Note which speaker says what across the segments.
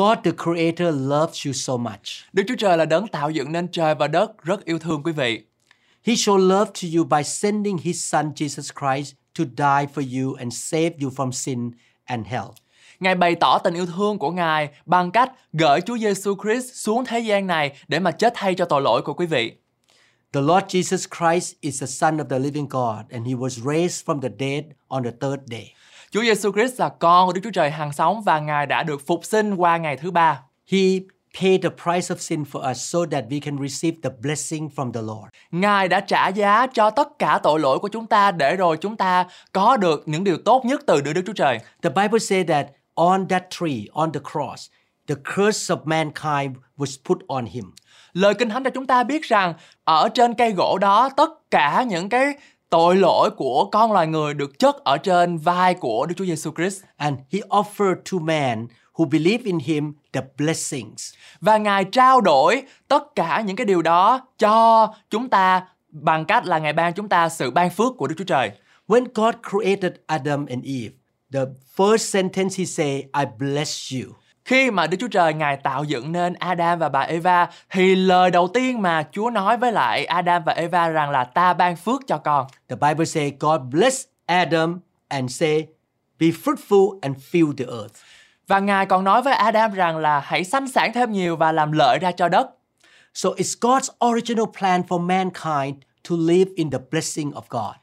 Speaker 1: God the Creator loves you so much.
Speaker 2: Đức Chúa Trời là đấng tạo dựng nên trời và đất rất yêu thương quý vị.
Speaker 1: He showed love to you by sending His Son Jesus Christ to die for you and save you from sin and hell.
Speaker 2: Ngài bày tỏ tình yêu thương của Ngài bằng cách gửi Chúa Giêsu Christ xuống thế gian này để mà chết thay cho tội lỗi của quý vị.
Speaker 1: The Lord Jesus Christ is the Son of the living God and He was raised from the dead on the third day.
Speaker 2: Chúa Giêsu Christ là con của Đức Chúa Trời hằng sống và Ngài đã được phục sinh qua ngày thứ ba.
Speaker 1: He paid the price of sin for us so that we can receive the blessing from the Lord.
Speaker 2: Ngài đã trả giá cho tất cả tội lỗi của chúng ta để rồi chúng ta có được những điều tốt nhất từ Đức Chúa Trời.
Speaker 1: The Bible says that on that tree, on the cross, the curse of mankind was put on him.
Speaker 2: Lời Kinh Thánh cho chúng ta biết rằng ở trên cây gỗ đó tất cả những cái tội lỗi của con loài người được chất ở trên vai của Đức Chúa Giêsu Christ.
Speaker 1: And he offered to man who believe in him the blessings.
Speaker 2: Và Ngài trao đổi tất cả những cái điều đó cho chúng ta bằng cách là Ngài ban chúng ta sự ban phước của Đức Chúa Trời.
Speaker 1: When God created Adam and Eve, the first sentence he say, I bless you.
Speaker 2: Khi mà Đức Chúa Trời Ngài tạo dựng nên Adam và bà Eva thì lời đầu tiên mà Chúa nói với lại Adam và Eva rằng là ta ban phước cho con.
Speaker 1: The Bible say God bless Adam and say, be fruitful and fill the earth.
Speaker 2: Và Ngài còn nói với Adam rằng là hãy sanh sản thêm nhiều và làm lợi ra cho đất.
Speaker 1: So it's God's original plan for mankind to live in the blessing of God.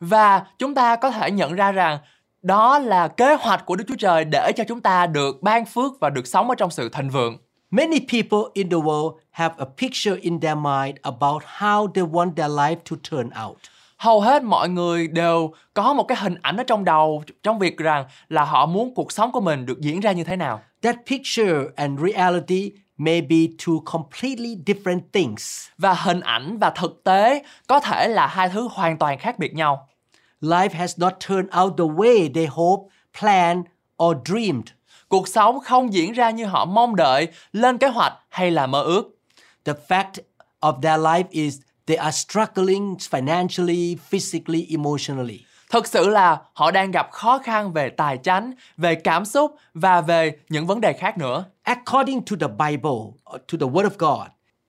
Speaker 2: Và chúng ta có thể nhận ra rằng đó là kế hoạch của Đức Chúa Trời để cho chúng ta được ban phước và được sống ở trong sự thịnh vượng.
Speaker 1: Many people in the world have a picture in their mind about how they want their life to turn out.
Speaker 2: Hầu hết mọi người đều có một cái hình ảnh ở trong đầu trong việc rằng là họ muốn cuộc sống của mình được diễn ra như thế nào.
Speaker 1: That picture and reality may be two completely different things.
Speaker 2: Và hình ảnh và thực tế có thể là hai thứ hoàn toàn khác biệt nhau.
Speaker 1: Life has not turned out the way they hope, planned or dreamed.
Speaker 2: Cuộc sống không diễn ra như họ mong đợi, lên kế hoạch hay là mơ ước.
Speaker 1: The fact of their life is they are struggling financially, physically, emotionally.
Speaker 2: Thực sự là họ đang gặp khó khăn về tài chính, về cảm xúc và về những vấn đề khác nữa.
Speaker 1: According to the Bible, uh, to the Word of God,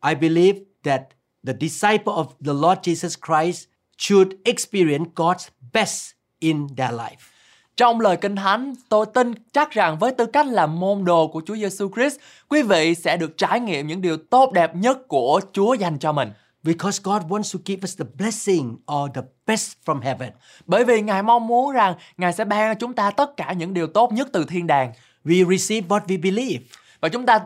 Speaker 1: I believe that the disciple of the Lord Jesus Christ should experience God's best in their life.
Speaker 2: Trong lời Kinh Thánh, tôi tin chắc rằng với tư cách là môn đồ của Chúa Giêsu Christ, quý vị sẽ được trải nghiệm những điều tốt đẹp nhất của Chúa dành cho mình.
Speaker 1: Because God wants to give us the blessing or the best from heaven.
Speaker 2: Bởi vì Ngài mong muốn rằng Ngài sẽ ban cho chúng ta tất cả những điều tốt nhất từ thiên đàng.
Speaker 1: We receive what we believe.
Speaker 2: Và chúng ta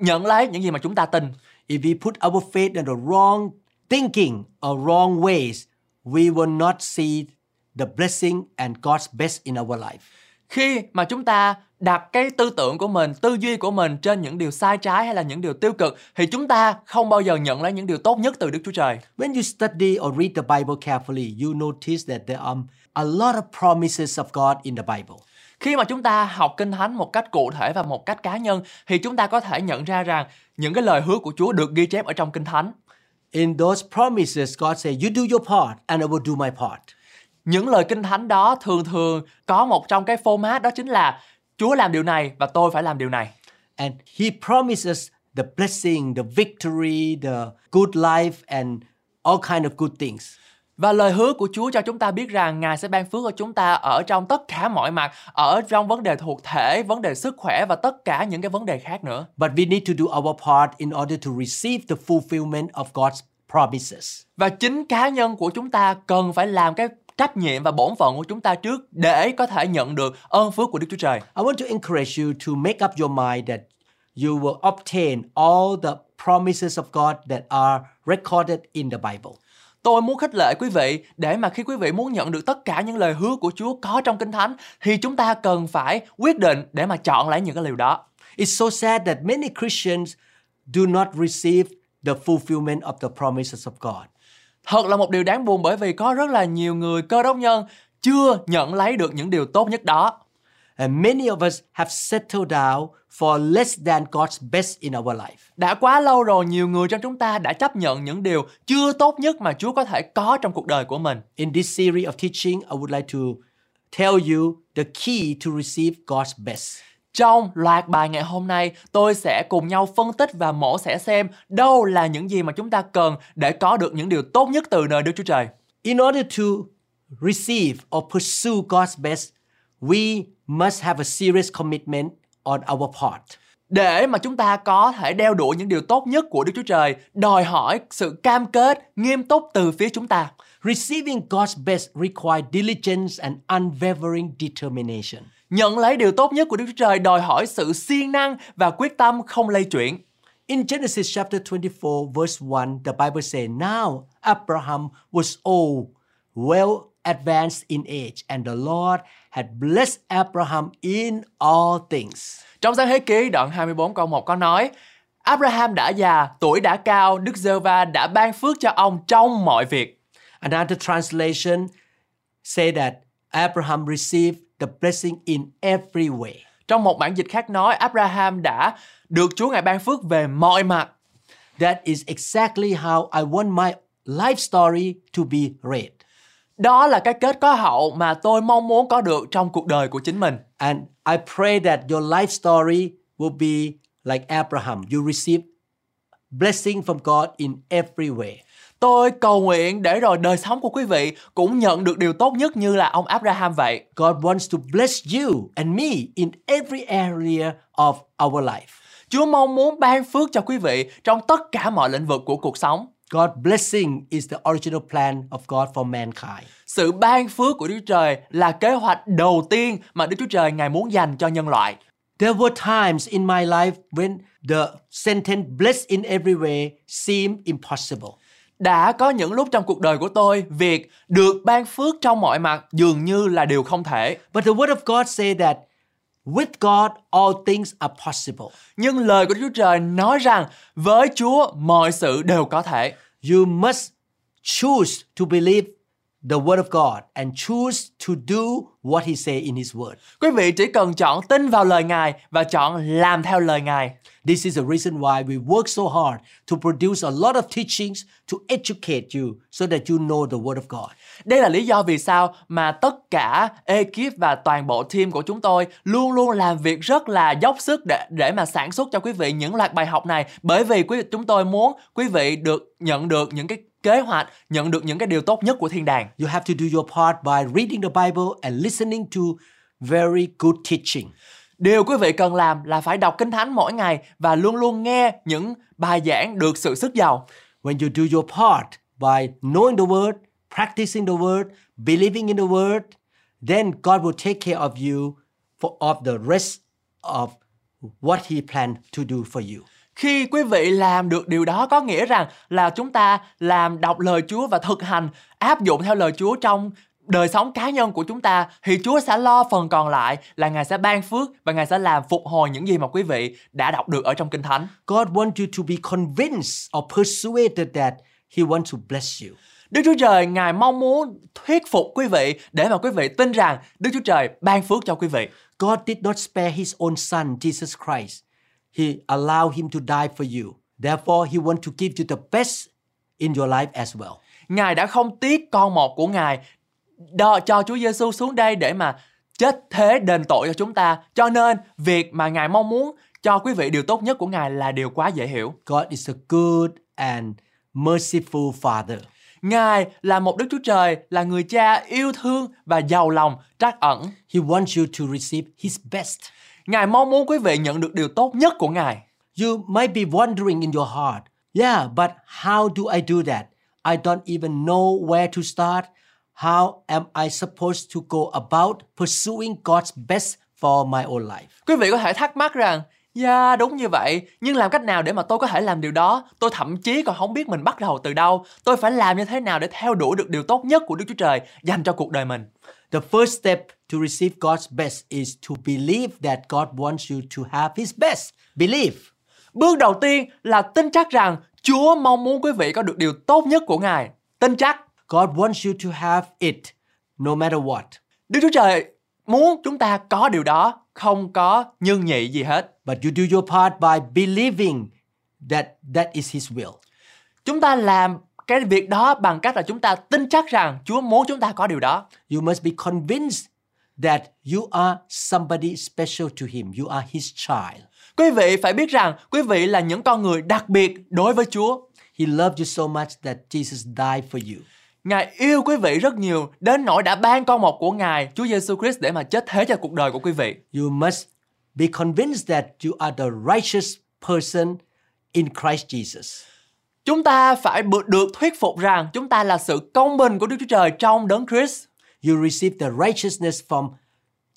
Speaker 2: nhận lấy những gì mà chúng ta tin.
Speaker 1: If we put our faith in the wrong thinking or wrong ways, we will not see the blessing and God's best in our life.
Speaker 2: Khi mà chúng ta đặt cái tư tưởng của mình, tư duy của mình trên những điều sai trái hay là những điều tiêu cực thì chúng ta không bao giờ nhận lấy những điều tốt nhất từ Đức Chúa Trời.
Speaker 1: When you study or read the Bible carefully, you notice that there are a lot of promises of God in the Bible.
Speaker 2: Khi mà chúng ta học Kinh Thánh một cách cụ thể và một cách cá nhân thì chúng ta có thể nhận ra rằng những cái lời hứa của Chúa được ghi chép ở trong Kinh Thánh.
Speaker 1: In those promises, God said, You do your part and I will do my part.
Speaker 2: Những lời Kinh Thánh đó thường thường có một trong cái format đó chính là Chúa làm điều này và tôi phải làm điều này.
Speaker 1: And He promises the blessing, the victory, the good life, and all kind of good things.
Speaker 2: Và lời hứa của Chúa cho chúng ta biết rằng Ngài sẽ ban phước cho chúng ta ở trong tất cả mọi mặt, ở trong vấn đề thuộc thể, vấn đề sức khỏe và tất cả những cái vấn đề khác nữa.
Speaker 1: But we need to do our part in order to receive the fulfillment of God's promises.
Speaker 2: Và chính cá nhân của chúng ta cần phải làm cái trách nhiệm và bổn phận của chúng ta trước để có thể nhận được ơn phước của Đức Chúa Trời.
Speaker 1: I want to encourage you to make up your mind that you will obtain all the promises of God that are recorded in the Bible.
Speaker 2: Tôi muốn khích lệ quý vị để mà khi quý vị muốn nhận được tất cả những lời hứa của Chúa có trong Kinh Thánh thì chúng ta cần phải quyết định để mà chọn lấy những cái điều đó.
Speaker 1: It's so sad that many Christians do not receive the fulfillment of the promises of God.
Speaker 2: Thật là một điều đáng buồn bởi vì có rất là nhiều người cơ đốc nhân chưa nhận lấy được những điều tốt nhất đó.
Speaker 1: And many of us have settled down for less than God's best in our life.
Speaker 2: Đã quá lâu rồi nhiều người trong chúng ta đã chấp nhận những điều chưa tốt nhất mà Chúa có thể có trong cuộc đời của mình.
Speaker 1: In this series of teaching, I would like to tell you the key to receive God's best.
Speaker 2: Trong loạt bài ngày hôm nay, tôi sẽ cùng nhau phân tích và mổ xẻ xem đâu là những gì mà chúng ta cần để có được những điều tốt nhất từ nơi Đức Chúa Trời.
Speaker 1: In order to receive or pursue God's best, we must have a serious commitment on our part.
Speaker 2: Để mà chúng ta có thể đeo đuổi những điều tốt nhất của Đức Chúa Trời, đòi hỏi sự cam kết nghiêm túc từ phía chúng ta.
Speaker 1: Receiving God's best requires diligence and unwavering determination.
Speaker 2: Nhận lấy điều tốt nhất của Đức Chúa Trời đòi hỏi sự siêng năng và quyết tâm không lay chuyển.
Speaker 1: In Genesis chapter 24, verse 1, the Bible says, Now Abraham was old, well advanced in age, and the Lord had blessed Abraham in all things.
Speaker 2: Trong sáng thế ký đoạn 24 câu 1 có nói Abraham đã già, tuổi đã cao, Đức giê va đã ban phước cho ông trong mọi việc.
Speaker 1: Another translation say that Abraham received the blessing in every way.
Speaker 2: Trong một bản dịch khác nói Abraham đã được Chúa ngài ban phước về mọi mặt.
Speaker 1: That is exactly how I want my life story to be read.
Speaker 2: Đó là cái kết có hậu mà tôi mong muốn có được trong cuộc đời của chính mình.
Speaker 1: And I pray that your life story will be like Abraham. You receive blessing from God in every way.
Speaker 2: Tôi cầu nguyện để rồi đời sống của quý vị cũng nhận được điều tốt nhất như là ông Abraham vậy.
Speaker 1: God wants to bless you and me in every area of our life.
Speaker 2: Chúa mong muốn ban phước cho quý vị trong tất cả mọi lĩnh vực của cuộc sống.
Speaker 1: God blessing is the original plan of God for mankind.
Speaker 2: Sự ban phước của Đức Chúa Trời là kế hoạch đầu tiên mà Đức Chúa Trời Ngài muốn dành cho nhân loại.
Speaker 1: There were times in my life when the sentence blessed in every way seemed impossible.
Speaker 2: Đã có những lúc trong cuộc đời của tôi, việc được ban phước trong mọi mặt dường như là điều không thể.
Speaker 1: But the word of God say that with God all things are possible.
Speaker 2: Nhưng lời của Đức Chúa Trời nói rằng với Chúa mọi sự đều có thể.
Speaker 1: You must choose to believe the word of God and choose to do what he say in his word.
Speaker 2: Quý vị chỉ cần chọn tin vào lời Ngài và chọn làm theo lời Ngài.
Speaker 1: This is the reason why we work so hard to produce a lot of teachings to educate you so that you know the word of God.
Speaker 2: Đây là lý do vì sao mà tất cả ekip và toàn bộ team của chúng tôi luôn luôn làm việc rất là dốc sức để để mà sản xuất cho quý vị những loạt bài học này bởi vì quý chúng tôi muốn quý vị được nhận được những cái kế hoạch, nhận được những cái điều tốt nhất của thiên đàng.
Speaker 1: You have to do your part by reading the Bible and listening to very good teaching.
Speaker 2: Điều quý vị cần làm là phải đọc Kinh Thánh mỗi ngày và luôn luôn nghe những bài giảng được sự sức giàu.
Speaker 1: When you do your part by knowing the word, practicing the word, believing in the word, then God will take care of you for of the rest of what he planned to do for you.
Speaker 2: Khi quý vị làm được điều đó có nghĩa rằng là chúng ta làm đọc lời Chúa và thực hành áp dụng theo lời Chúa trong đời sống cá nhân của chúng ta thì Chúa sẽ lo phần còn lại là Ngài sẽ ban phước và Ngài sẽ làm phục hồi những gì mà quý vị đã đọc được ở trong Kinh Thánh.
Speaker 1: God wants you to be convinced or persuaded that he wants to bless you.
Speaker 2: Đức Chúa Trời Ngài mong muốn thuyết phục quý vị để mà quý vị tin rằng Đức Chúa Trời ban phước cho quý vị.
Speaker 1: God did not spare his own son, Jesus Christ. He allowed him to die for you. Therefore, he wants to give you the best in your life as well.
Speaker 2: Ngài đã không tiếc con một của Ngài đo cho Chúa Giêsu xuống đây để mà chết thế đền tội cho chúng ta. Cho nên việc mà Ngài mong muốn cho quý vị điều tốt nhất của Ngài là điều quá dễ hiểu.
Speaker 1: God is a good and merciful Father.
Speaker 2: Ngài là một Đức Chúa Trời, là người cha yêu thương và giàu lòng, trắc ẩn.
Speaker 1: He wants you to receive his best.
Speaker 2: Ngài mong muốn quý vị nhận được điều tốt nhất của Ngài.
Speaker 1: You might be wondering in your heart, yeah, but how do I do that? I don't even know where to start. How am I supposed to go about pursuing God's best for my own life?
Speaker 2: Quý vị có thể thắc mắc rằng, yeah, đúng như vậy, nhưng làm cách nào để mà tôi có thể làm điều đó? Tôi thậm chí còn không biết mình bắt đầu từ đâu. Tôi phải làm như thế nào để theo đuổi được điều tốt nhất của Đức Chúa Trời dành cho cuộc đời mình?
Speaker 1: The first step to receive God's best is to believe that God wants you to have his best. Believe.
Speaker 2: Bước đầu tiên là tin chắc rằng Chúa mong muốn quý vị có được điều tốt nhất của Ngài. Tin chắc.
Speaker 1: God wants you to have it no matter what.
Speaker 2: Đức Chúa Trời muốn chúng ta có điều đó, không có nhân nhị gì hết.
Speaker 1: But you do your part by believing that that is His will.
Speaker 2: Chúng ta làm cái việc đó bằng cách là chúng ta tin chắc rằng Chúa muốn chúng ta có điều đó.
Speaker 1: You must be convinced that you are somebody special to Him. You are His child.
Speaker 2: Quý vị phải biết rằng quý vị là những con người đặc biệt đối với Chúa.
Speaker 1: He loved you so much that Jesus died for you.
Speaker 2: Ngài yêu quý vị rất nhiều đến nỗi đã ban con một của Ngài, Chúa Giêsu Christ để mà chết thế cho cuộc đời của quý vị.
Speaker 1: You must be convinced that you are the righteous person in Christ Jesus.
Speaker 2: Chúng ta phải được thuyết phục rằng chúng ta là sự công bình của Đức Chúa Trời trong đấng Christ.
Speaker 1: You receive the righteousness from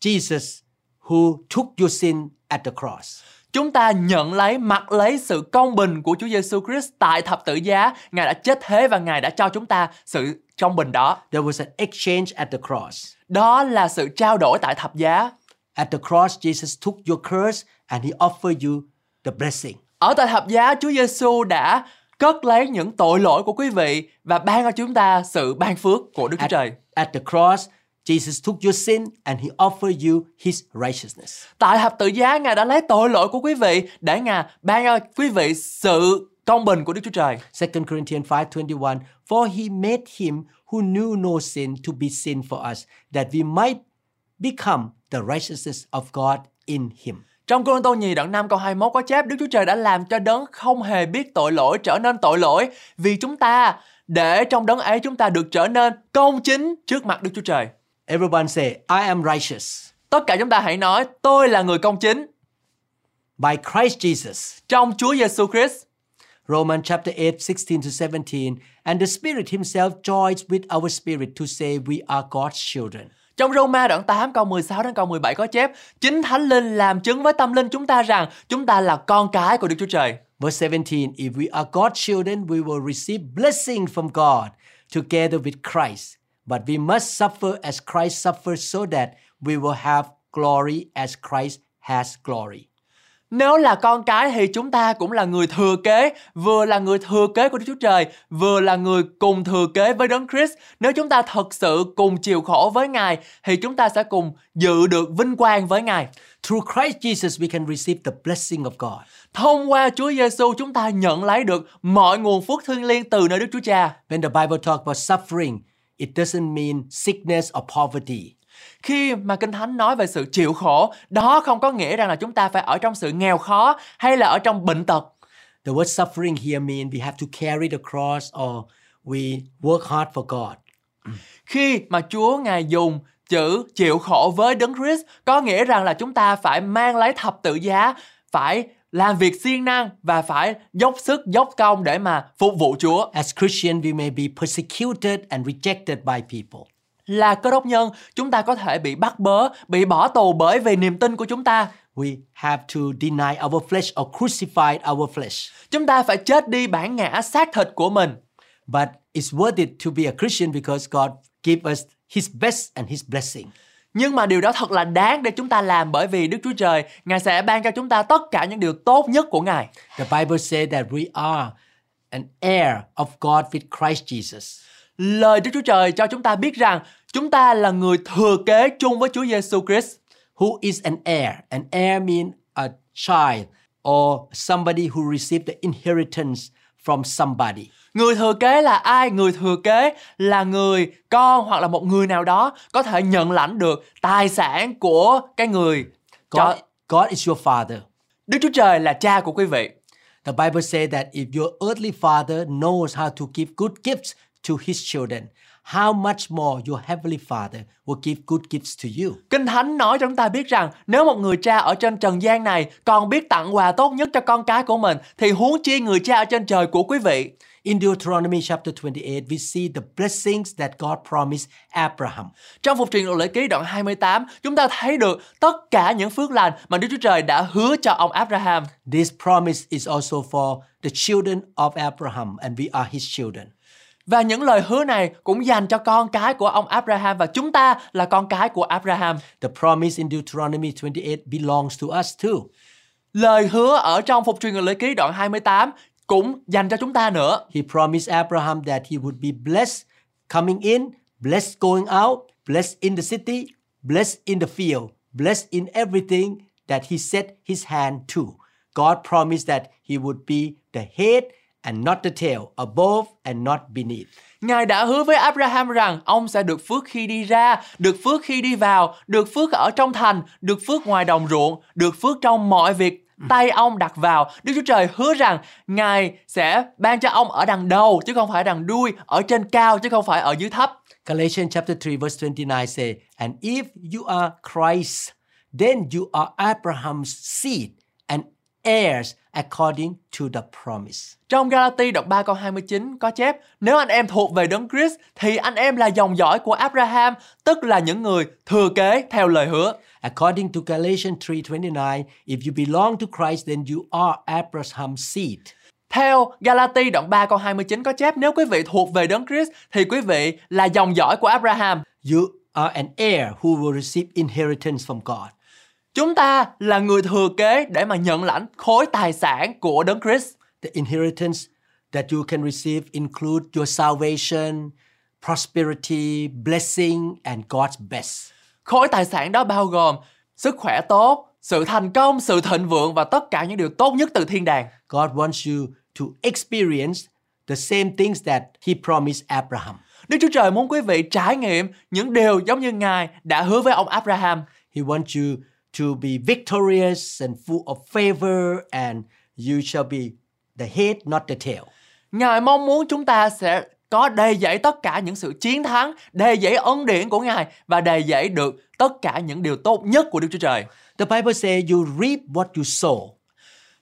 Speaker 1: Jesus who took your sin at the cross.
Speaker 2: Chúng ta nhận lấy, mặc lấy sự công bình của Chúa Giêsu Christ tại thập tự giá. Ngài đã chết thế và Ngài đã cho chúng ta sự công bình đó.
Speaker 1: There was an exchange at the cross.
Speaker 2: Đó là sự trao đổi tại thập giá.
Speaker 1: At the cross, Jesus took your curse and he offered you the blessing.
Speaker 2: Ở tại thập giá, Chúa Giêsu đã cất lấy những tội lỗi của quý vị và ban cho chúng ta sự ban phước của Đức Chúa Trời.
Speaker 1: At the cross, Jesus took your sin and he offered you his righteousness.
Speaker 2: Tại thập tự giá, Ngài đã lấy tội lỗi của quý vị để Ngài ban cho quý vị sự công bình của Đức Chúa Trời.
Speaker 1: 2 Corinthians 5:21 For he made him who knew no sin to be sin for us that we might become the righteousness of God in him.
Speaker 2: Trong Cô Tô nhì đoạn 5 câu 21 có chép Đức Chúa Trời đã làm cho đấng không hề biết tội lỗi trở nên tội lỗi vì chúng ta để trong đấng ấy chúng ta được trở nên công chính trước mặt Đức Chúa Trời.
Speaker 1: Everyone say, I am righteous
Speaker 2: Tất cả chúng ta hãy nói tôi là người công chính
Speaker 1: by Christ Jesus.
Speaker 2: trong Chúa Giêsu Christ.
Speaker 1: Romans chapter 8, 16 to 17. And the Spirit Himself joins with our spirit to say we are God's children.
Speaker 2: Trong Roma đoạn 8 câu 16 đến câu 17 có chép Chính Thánh Linh làm chứng với tâm linh chúng ta rằng chúng ta là con cái của Đức Chúa Trời.
Speaker 1: Verse 17 If we are God's children, we will receive blessing from God together with Christ. But we must suffer as Christ suffered so that we will have glory as Christ has glory.
Speaker 2: Nếu là con cái thì chúng ta cũng là người thừa kế, vừa là người thừa kế của Đức Chúa Trời, vừa là người cùng thừa kế với Đấng Christ. Nếu chúng ta thật sự cùng chịu khổ với Ngài thì chúng ta sẽ cùng dự được vinh quang với Ngài.
Speaker 1: Through Christ Jesus, we can receive the blessing of God.
Speaker 2: Thông qua Chúa Giêsu chúng ta nhận lấy được mọi nguồn phước thiêng liêng từ nơi Đức Chúa Cha.
Speaker 1: When the Bible talks about suffering, it doesn't mean sickness or poverty.
Speaker 2: Khi mà Kinh Thánh nói về sự chịu khổ, đó không có nghĩa rằng là chúng ta phải ở trong sự nghèo khó hay là ở trong bệnh tật.
Speaker 1: The word suffering here means we have to carry the cross or we work hard for God.
Speaker 2: Khi mà Chúa Ngài dùng chữ chịu khổ với Đấng Christ có nghĩa rằng là chúng ta phải mang lấy thập tự giá, phải làm việc siêng năng và phải dốc sức dốc công để mà phục vụ Chúa.
Speaker 1: As Christian, we may be persecuted and rejected by people.
Speaker 2: Là cơ đốc nhân, chúng ta có thể bị bắt bớ, bị bỏ tù bởi vì niềm tin của chúng ta.
Speaker 1: We have to deny our flesh or crucify our flesh.
Speaker 2: Chúng ta phải chết đi bản ngã xác thịt của mình.
Speaker 1: But it's worth it to be a Christian because God gave us His best and His blessing.
Speaker 2: Nhưng mà điều đó thật là đáng để chúng ta làm bởi vì Đức Chúa Trời, Ngài sẽ ban cho chúng ta tất cả những điều tốt nhất của Ngài.
Speaker 1: The Bible says that we are an heir of God with Christ Jesus.
Speaker 2: Lời Đức Chúa Trời cho chúng ta biết rằng chúng ta là người thừa kế chung với Chúa Giêsu Christ.
Speaker 1: Who is an heir? An heir means a child or somebody who received the inheritance from somebody.
Speaker 2: Người thừa kế là ai? Người thừa kế là người con hoặc là một người nào đó có thể nhận lãnh được tài sản của cái người cho
Speaker 1: God, God is your father.
Speaker 2: Đức Chúa Trời là cha của quý vị.
Speaker 1: The Bible says that if your earthly father knows how to give good gifts to his children, how much more your heavenly father will give good gifts to you.
Speaker 2: Kinh Thánh nói cho chúng ta biết rằng nếu một người cha ở trên trần gian này còn biết tặng quà tốt nhất cho con cái của mình thì huống chi người cha ở trên trời của quý vị.
Speaker 1: In Deuteronomy chapter 28, we see the blessings that God promised Abraham.
Speaker 2: Trong phục truyền luật lễ ký đoạn 28, chúng ta thấy được tất cả những phước lành mà Đức Chúa Trời đã hứa cho ông Abraham.
Speaker 1: This promise is also for the children of Abraham, and we are his children.
Speaker 2: Và những lời hứa này cũng dành cho con cái của ông Abraham và chúng ta là con cái của Abraham.
Speaker 1: The promise in Deuteronomy 28 belongs to us too.
Speaker 2: lời hứa ở trong phục truyền người lễ ký đoạn 28 cũng dành cho chúng ta nữa.
Speaker 1: He promised Abraham that he would be blessed coming in, blessed going out, blessed in the city, blessed in the field, blessed in everything that he set his hand to. God promised that he would be the head and not the tail, above and not beneath.
Speaker 2: Ngài đã hứa với Abraham rằng ông sẽ được phước khi đi ra, được phước khi đi vào, được phước ở trong thành, được phước ngoài đồng ruộng, được phước trong mọi việc tay ông đặt vào. Đức Chúa Trời hứa rằng Ngài sẽ ban cho ông ở đằng đầu chứ không phải đằng đuôi, ở trên cao chứ không phải ở dưới thấp.
Speaker 1: Galatians chapter 3 verse 29 say, And if you are Christ, then you are Abraham's seed and heirs according to the promise.
Speaker 2: Trong Galati đoạn 3 câu 29 có chép Nếu anh em thuộc về đấng Christ thì anh em là dòng dõi của Abraham Tức là những người thừa kế theo lời hứa
Speaker 1: According to Galatians 3:29, if you belong to Christ, then you are Abraham's seed.
Speaker 2: Theo Galati đoạn 3 câu 29 có chép Nếu quý vị thuộc về đấng Christ thì quý vị là dòng dõi của Abraham
Speaker 1: You are an heir who will receive inheritance from God.
Speaker 2: Chúng ta là người thừa kế để mà nhận lãnh khối tài sản của đấng Christ
Speaker 1: The inheritance that you can receive include your salvation, prosperity, blessing, and God's best.
Speaker 2: Khối tài sản đó bao gồm sức khỏe tốt, sự thành công, sự thịnh vượng và tất cả những điều tốt nhất từ thiên đàng.
Speaker 1: God wants you to experience the same things that He promised Abraham.
Speaker 2: Đức Chúa Trời muốn quý vị trải nghiệm những điều giống như Ngài đã hứa với ông Abraham.
Speaker 1: He wants you to be victorious and full of favor, and you shall be the head, not the tail.
Speaker 2: Ngài mong muốn chúng ta sẽ có đầy dẫy tất cả những sự chiến thắng, đầy dẫy ân điển của Ngài và đầy dẫy được tất cả những điều tốt nhất của Đức Chúa Trời.
Speaker 1: The Bible says you reap what you sow.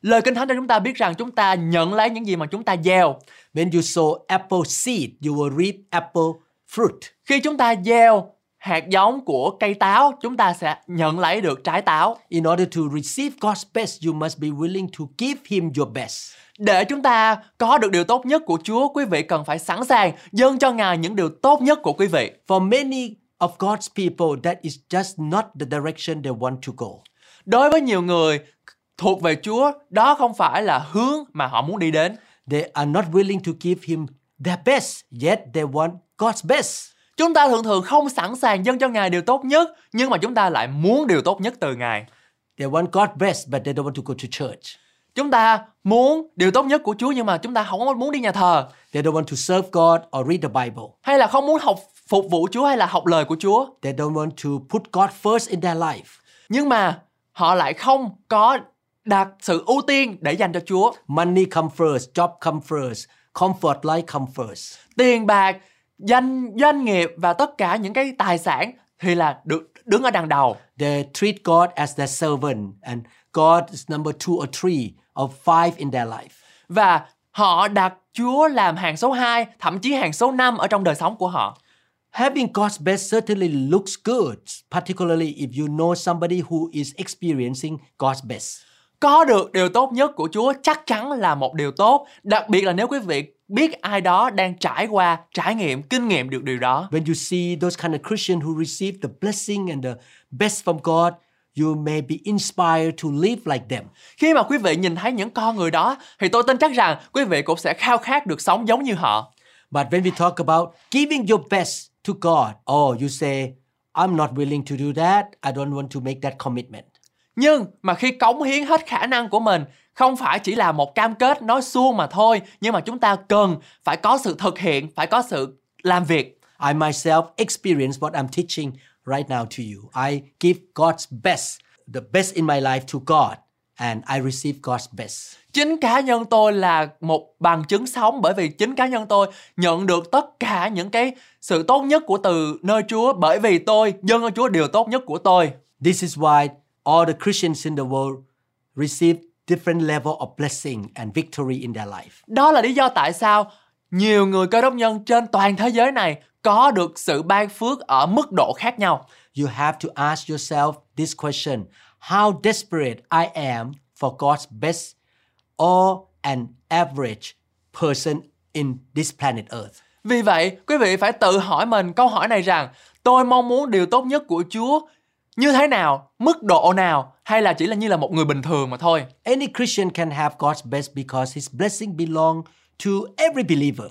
Speaker 2: Lời Kinh Thánh cho chúng ta biết rằng chúng ta nhận lấy những gì mà chúng ta gieo.
Speaker 1: When you sow apple seed, you will reap apple fruit.
Speaker 2: Khi chúng ta gieo hạt giống của cây táo, chúng ta sẽ nhận lấy được trái táo.
Speaker 1: In order to receive God's best, you must be willing to give Him your best.
Speaker 2: Để chúng ta có được điều tốt nhất của Chúa, quý vị cần phải sẵn sàng dâng cho Ngài những điều tốt nhất của quý vị.
Speaker 1: For many of God's people, that is just not the direction they want to go.
Speaker 2: Đối với nhiều người thuộc về Chúa, đó không phải là hướng mà họ muốn đi đến.
Speaker 1: They are not willing to give Him their best, yet they want God's best.
Speaker 2: Chúng ta thường thường không sẵn sàng dâng cho Ngài điều tốt nhất, nhưng mà chúng ta lại muốn điều tốt nhất từ Ngài.
Speaker 1: They want God's best, but they don't want to go to church.
Speaker 2: Chúng ta muốn điều tốt nhất của Chúa nhưng mà chúng ta không muốn đi nhà thờ
Speaker 1: They don't want to serve God or read the Bible.
Speaker 2: hay là không muốn học phục vụ Chúa hay là học lời của Chúa.
Speaker 1: They don't want to put God first in their life.
Speaker 2: Nhưng mà họ lại không có đặt sự ưu tiên để dành cho Chúa.
Speaker 1: Money come first, job come first, comfort life come first.
Speaker 2: Tiền bạc, danh doanh nghiệp và tất cả những cái tài sản thì là được đứng ở đằng đầu.
Speaker 1: They treat God as their servant, and God is number two or three or five in their life.
Speaker 2: Và họ đặt Chúa làm hàng số 2, thậm chí hàng số 5 ở trong đời sống của họ.
Speaker 1: Having God's best certainly looks good, particularly if you know somebody who is experiencing God's best.
Speaker 2: Có được điều tốt nhất của Chúa chắc chắn là một điều tốt, đặc biệt là nếu quý vị biết ai đó đang trải qua, trải nghiệm, kinh nghiệm được điều đó.
Speaker 1: When you see those kind of Christians who receive the blessing and the best from God, you may be inspired to live like them.
Speaker 2: Khi mà quý vị nhìn thấy những con người đó thì tôi tin chắc rằng quý vị cũng sẽ khao khát được sống giống như họ.
Speaker 1: But when we talk about giving your best to God, oh, you say, I'm not willing to do that. I don't want to make that commitment.
Speaker 2: Nhưng mà khi cống hiến hết khả năng của mình không phải chỉ là một cam kết nói suông mà thôi, nhưng mà chúng ta cần phải có sự thực hiện, phải có sự làm việc.
Speaker 1: I myself experience what I'm teaching right now to you. I give God's best, the best in my life to God, and I receive God's best.
Speaker 2: Chính cá nhân tôi là một bằng chứng sống bởi vì chính cá nhân tôi nhận được tất cả những cái sự tốt nhất của từ nơi Chúa bởi vì tôi dâng cho Chúa điều tốt nhất của tôi.
Speaker 1: This is why all the Christians in the world receive different level of blessing and victory in their life.
Speaker 2: Đó là lý do tại sao nhiều người cơ đốc nhân trên toàn thế giới này có được sự ban phước ở mức độ khác nhau.
Speaker 1: You have to ask yourself this question How desperate I am for God's best or an average person in this planet Earth?
Speaker 2: Vì vậy, quý vị phải tự hỏi mình câu hỏi này rằng tôi mong muốn điều tốt nhất của Chúa như thế nào, mức độ nào hay là chỉ là như là một người bình thường mà thôi.
Speaker 1: Any Christian can have God's best because his blessing belong to every believer.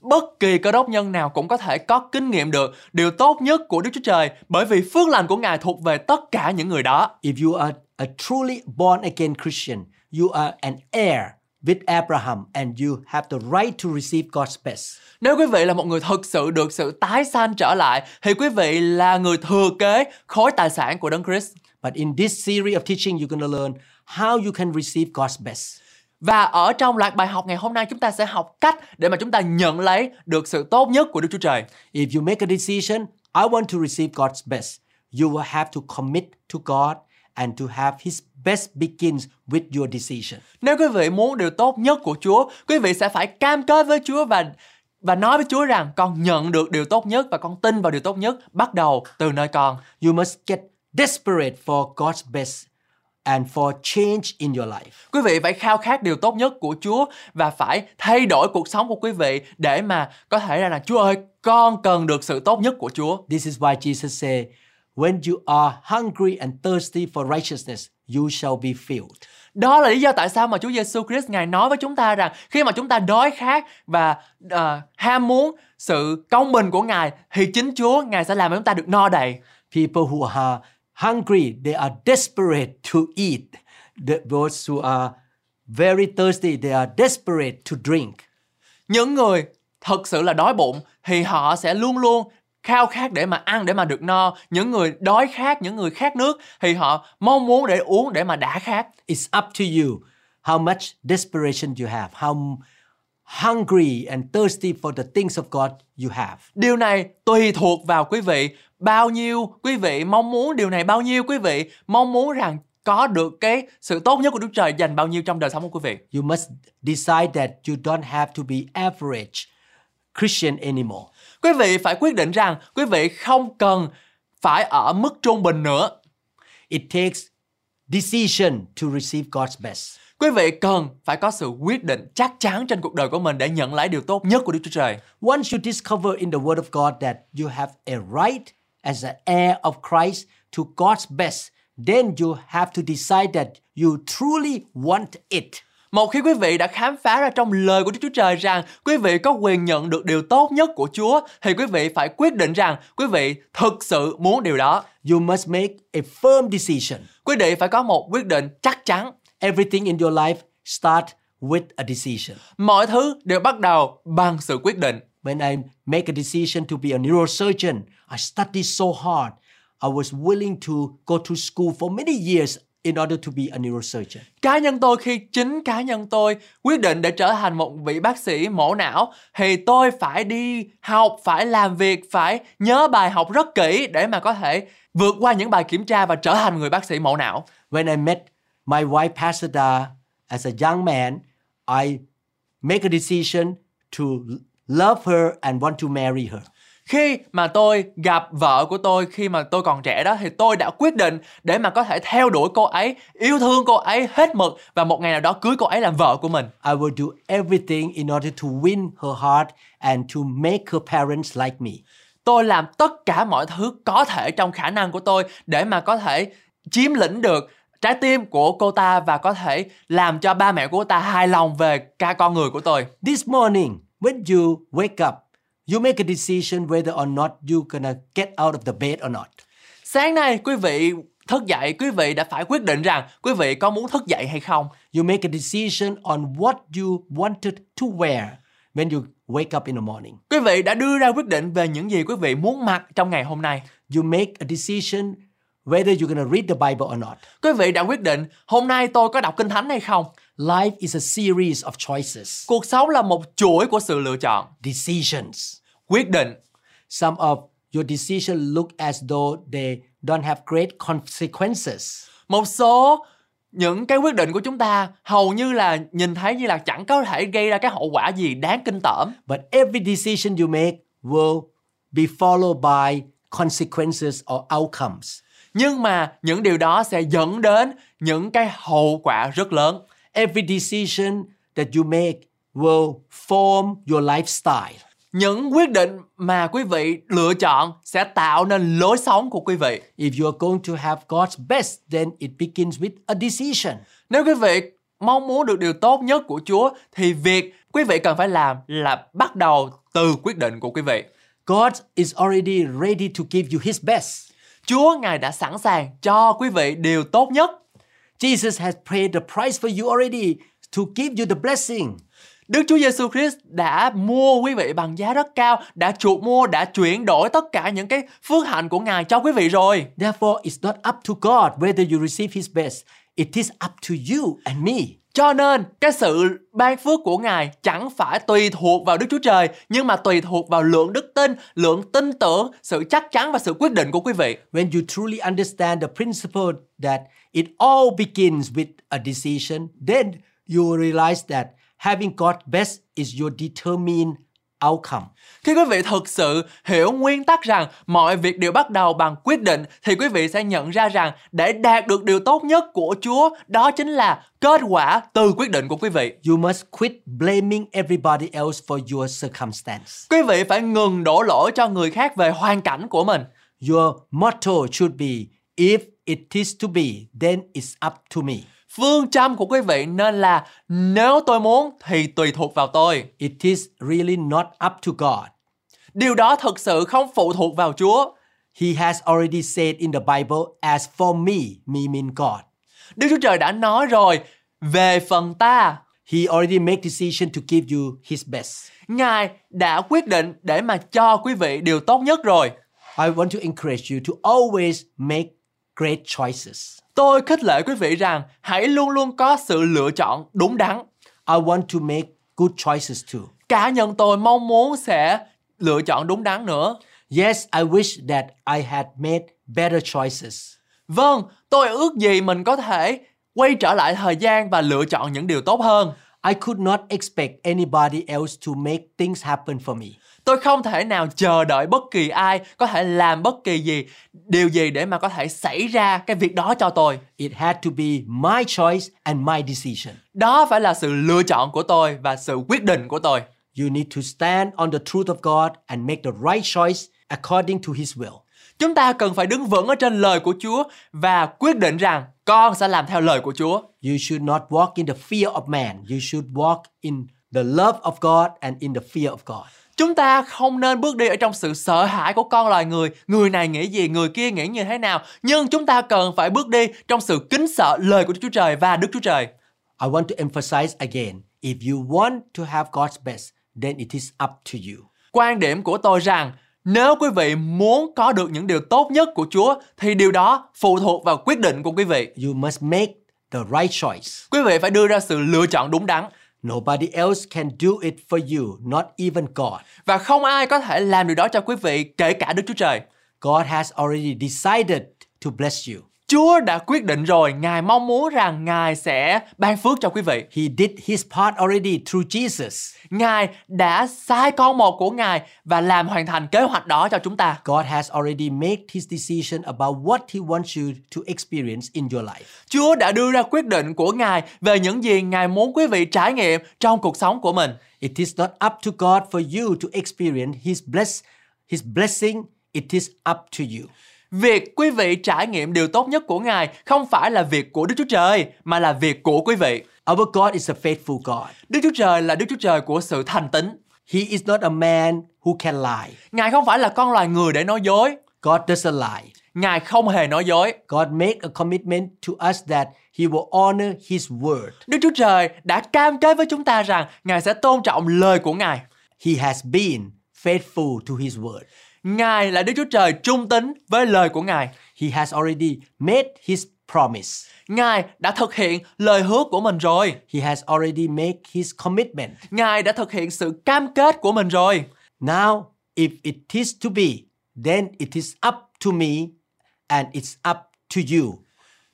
Speaker 2: Bất kỳ cơ đốc nhân nào cũng có thể có kinh nghiệm được điều tốt nhất của Đức Chúa Trời bởi vì phước lành của Ngài thuộc về tất cả những người đó.
Speaker 1: If you are a truly born again Christian, you are an heir with Abraham and you have the right to receive God's best.
Speaker 2: Nếu quý vị là một người thực sự được sự tái sanh trở lại thì quý vị là người thừa kế khối tài sản của Đấng Christ.
Speaker 1: But in this series of teaching, you're going to learn how you can receive God's best.
Speaker 2: Và ở trong loạt bài học ngày hôm nay chúng ta sẽ học cách để mà chúng ta nhận lấy được sự tốt nhất của Đức Chúa Trời.
Speaker 1: If you make a decision, I want to receive God's best, you will have to commit to God and to have His best begins with your decision.
Speaker 2: Nếu quý vị muốn điều tốt nhất của Chúa, quý vị sẽ phải cam kết với Chúa và và nói với Chúa rằng con nhận được điều tốt nhất và con tin vào điều tốt nhất bắt đầu từ nơi con.
Speaker 1: You must get desperate for God's best and for change in your life.
Speaker 2: Quý vị phải khao khát điều tốt nhất của Chúa và phải thay đổi cuộc sống của quý vị để mà có thể ra là Chúa ơi, con cần được sự tốt nhất của Chúa.
Speaker 1: This is why Jesus said, When you are hungry and thirsty for righteousness, you shall be filled.
Speaker 2: Đó là lý do tại sao mà Chúa Giêsu Christ ngài nói với chúng ta rằng khi mà chúng ta đói khát và uh, ham muốn sự công bình của ngài thì chính Chúa ngài sẽ làm cho chúng ta được no đầy.
Speaker 1: People who are hungry, they are desperate to eat. The, those who are very thirsty, they are desperate to drink.
Speaker 2: Những người thật sự là đói bụng thì họ sẽ luôn luôn khao khát để mà ăn để mà được no những người đói khát những người khát nước thì họ mong muốn để uống để mà đã khát
Speaker 1: It's up to you how much desperation you have, how hungry and thirsty for the things of God you have.
Speaker 2: điều này tùy thuộc vào quý vị bao nhiêu quý vị mong muốn điều này bao nhiêu quý vị mong muốn rằng có được cái sự tốt nhất của Đức Trời dành bao nhiêu trong đời sống của quý vị
Speaker 1: You must decide that you don't have to be average Christian anymore.
Speaker 2: Quý vị phải quyết định rằng quý vị không cần phải ở mức trung bình nữa
Speaker 1: It takes decision to receive God's best.
Speaker 2: quý vị cần phải có sự quyết định chắc chắn trên cuộc đời của mình để nhận lấy điều tốt nhất của Đức Chúa Trời
Speaker 1: Once you discover in the Word of God that you have a right as an heir of Christ to God's best, then you have to decide that you truly want it.
Speaker 2: Một khi quý vị đã khám phá ra trong lời của Đức Chúa Trời rằng quý vị có quyền nhận được điều tốt nhất của Chúa thì quý vị phải quyết định rằng quý vị thực sự muốn điều đó.
Speaker 1: You must make a firm decision.
Speaker 2: Quý vị phải có một quyết định chắc chắn.
Speaker 1: Everything in your life start with a decision.
Speaker 2: Mọi thứ đều bắt đầu bằng sự quyết định.
Speaker 1: When I make a decision to be a neurosurgeon, I studied so hard. I was willing to go to school for many years in order to be a neurosurgeon.
Speaker 2: Cá nhân tôi khi chính cá nhân tôi quyết định để trở thành một vị bác sĩ mổ não thì tôi phải đi học, phải làm việc, phải nhớ bài học rất kỹ để mà có thể vượt qua những bài kiểm tra và trở thành người bác sĩ mổ não.
Speaker 1: When I met my wife Pasada as a young man, I make a decision to love her and want to marry her.
Speaker 2: Khi mà tôi gặp vợ của tôi khi mà tôi còn trẻ đó thì tôi đã quyết định để mà có thể theo đuổi cô ấy, yêu thương cô ấy hết mực và một ngày nào đó cưới cô ấy làm vợ của mình.
Speaker 1: I will do everything in order to win her heart and to make her parents like me.
Speaker 2: Tôi làm tất cả mọi thứ có thể trong khả năng của tôi để mà có thể chiếm lĩnh được trái tim của cô ta và có thể làm cho ba mẹ của cô ta hài lòng về ca con người của tôi.
Speaker 1: This morning, when you wake up, you make a decision whether or not you're gonna get out of the bed or not.
Speaker 2: Sáng nay quý vị thức dậy, quý vị đã phải quyết định rằng quý vị có muốn thức dậy hay không.
Speaker 1: You make a decision on what you wanted to wear when you wake up in the morning.
Speaker 2: Quý vị đã đưa ra quyết định về những gì quý vị muốn mặc trong ngày hôm nay.
Speaker 1: You make a decision whether you're gonna read the Bible or not.
Speaker 2: Quý vị đã quyết định hôm nay tôi có đọc kinh thánh hay không.
Speaker 1: Life is a series of choices,
Speaker 2: Cuộc sống là một chuỗi của sự lựa chọn,
Speaker 1: decisions.
Speaker 2: quyết định.
Speaker 1: Some of your decisions look as though they don't have great consequences.
Speaker 2: Một số những cái quyết định của chúng ta hầu như là nhìn thấy như là chẳng có thể gây ra cái hậu quả gì đáng kinh tởm.
Speaker 1: But every decision you make will be followed by consequences or outcomes.
Speaker 2: Nhưng mà những điều đó sẽ dẫn đến những cái hậu quả rất lớn.
Speaker 1: Every decision that you make will form your lifestyle.
Speaker 2: những quyết định mà quý vị lựa chọn sẽ tạo nên lối sống của quý vị.
Speaker 1: If you are going to have God's best, then it begins with a decision.
Speaker 2: Nếu quý vị mong muốn được điều tốt nhất của Chúa thì việc quý vị cần phải làm là bắt đầu từ quyết định của quý vị.
Speaker 1: God is already ready to give you His best.
Speaker 2: Chúa Ngài đã sẵn sàng cho quý vị điều tốt nhất.
Speaker 1: Jesus has paid the price for you already to give you the blessing.
Speaker 2: Đức Chúa Giêsu Christ đã mua quý vị bằng giá rất cao, đã chuộc mua, đã chuyển đổi tất cả những cái phước hạnh của Ngài cho quý vị rồi.
Speaker 1: Therefore, it's not up to God whether you receive His best. It is up to you and me.
Speaker 2: Cho nên cái sự ban phước của Ngài chẳng phải tùy thuộc vào Đức Chúa Trời nhưng mà tùy thuộc vào lượng đức tin, lượng tin tưởng, sự chắc chắn và sự quyết định của quý vị.
Speaker 1: When you truly understand the principle that it all begins with a decision, then you will realize that having God's best is your determined outcome.
Speaker 2: Khi quý vị thực sự hiểu nguyên tắc rằng mọi việc đều bắt đầu bằng quyết định thì quý vị sẽ nhận ra rằng để đạt được điều tốt nhất của Chúa đó chính là kết quả từ quyết định của quý vị.
Speaker 1: You must quit blaming everybody else for your circumstance.
Speaker 2: Quý vị phải ngừng đổ lỗi cho người khác về hoàn cảnh của mình.
Speaker 1: Your motto should be if it is to be, then it's up to me.
Speaker 2: Phương châm của quý vị nên là nếu tôi muốn thì tùy thuộc vào tôi.
Speaker 1: It is really not up to God.
Speaker 2: Điều đó thực sự không phụ thuộc vào Chúa.
Speaker 1: He has already said in the Bible, as for me, me mean God.
Speaker 2: Đức Chúa Trời đã nói rồi, về phần ta,
Speaker 1: He already made decision to give you his best.
Speaker 2: Ngài đã quyết định để mà cho quý vị điều tốt nhất rồi.
Speaker 1: I want to encourage you to always make great choices.
Speaker 2: Tôi khích lệ quý vị rằng hãy luôn luôn có sự lựa chọn đúng đắn.
Speaker 1: I want to make good choices too.
Speaker 2: Cá nhân tôi mong muốn sẽ lựa chọn đúng đắn nữa.
Speaker 1: Yes, I wish that I had made better choices.
Speaker 2: Vâng, tôi ước gì mình có thể quay trở lại thời gian và lựa chọn những điều tốt hơn.
Speaker 1: I could not expect anybody else to make things happen for me.
Speaker 2: Tôi không thể nào chờ đợi bất kỳ ai có thể làm bất kỳ gì, điều gì để mà có thể xảy ra cái việc đó cho tôi.
Speaker 1: It had to be my choice and my decision.
Speaker 2: Đó phải là sự lựa chọn của tôi và sự quyết định của tôi.
Speaker 1: You need to stand on the truth of God and make the right choice according to his will.
Speaker 2: Chúng ta cần phải đứng vững ở trên lời của Chúa và quyết định rằng con sẽ làm theo lời của Chúa.
Speaker 1: You should not walk in the fear of man. You should walk in the love of God and in the fear of God.
Speaker 2: Chúng ta không nên bước đi ở trong sự sợ hãi của con loài người, người này nghĩ gì, người kia nghĩ như thế nào, nhưng chúng ta cần phải bước đi trong sự kính sợ lời của Đức Chúa Trời và Đức Chúa Trời.
Speaker 1: I want to emphasize again if you want to have God's best, then it is up to you.
Speaker 2: Quan điểm của tôi rằng nếu quý vị muốn có được những điều tốt nhất của Chúa thì điều đó phụ thuộc vào quyết định của quý vị.
Speaker 1: You must make the right choice.
Speaker 2: Quý vị phải đưa ra sự lựa chọn đúng đắn
Speaker 1: Nobody else can do it for you, not even God.
Speaker 2: và không ai có thể làm điều đó cho quý vị kể cả Đức Chúa Trời.
Speaker 1: God has already decided to bless you.
Speaker 2: Chúa đã quyết định rồi, Ngài mong muốn rằng Ngài sẽ ban phước cho quý vị.
Speaker 1: He did his part already through Jesus.
Speaker 2: Ngài đã sai con một của Ngài và làm hoàn thành kế hoạch đó cho chúng ta.
Speaker 1: God has already made his decision about what he wants you to experience in your life.
Speaker 2: Chúa đã đưa ra quyết định của Ngài về những gì Ngài muốn quý vị trải nghiệm trong cuộc sống của mình.
Speaker 1: It is not up to God for you to experience his bless his blessing. It is up to you.
Speaker 2: Việc quý vị trải nghiệm điều tốt nhất của Ngài không phải là việc của Đức Chúa Trời mà là việc của quý vị.
Speaker 1: Our God is a faithful God.
Speaker 2: Đức Chúa Trời là Đức Chúa Trời của sự thành tín.
Speaker 1: He is not a man who can lie.
Speaker 2: Ngài không phải là con loài người để nói dối.
Speaker 1: God doesn't lie.
Speaker 2: Ngài không hề nói dối.
Speaker 1: God made a commitment to us that he will honor his word.
Speaker 2: Đức Chúa Trời đã cam kết với chúng ta rằng Ngài sẽ tôn trọng lời của Ngài.
Speaker 1: He has been faithful to his word.
Speaker 2: Ngài là Đức Chúa Trời trung tín với lời của Ngài.
Speaker 1: He has already made his promise.
Speaker 2: Ngài đã thực hiện lời hứa của mình rồi.
Speaker 1: He has already made his commitment.
Speaker 2: Ngài đã thực hiện sự cam kết của mình rồi.
Speaker 1: Now, if it is to be, then it is up to me and it's up to you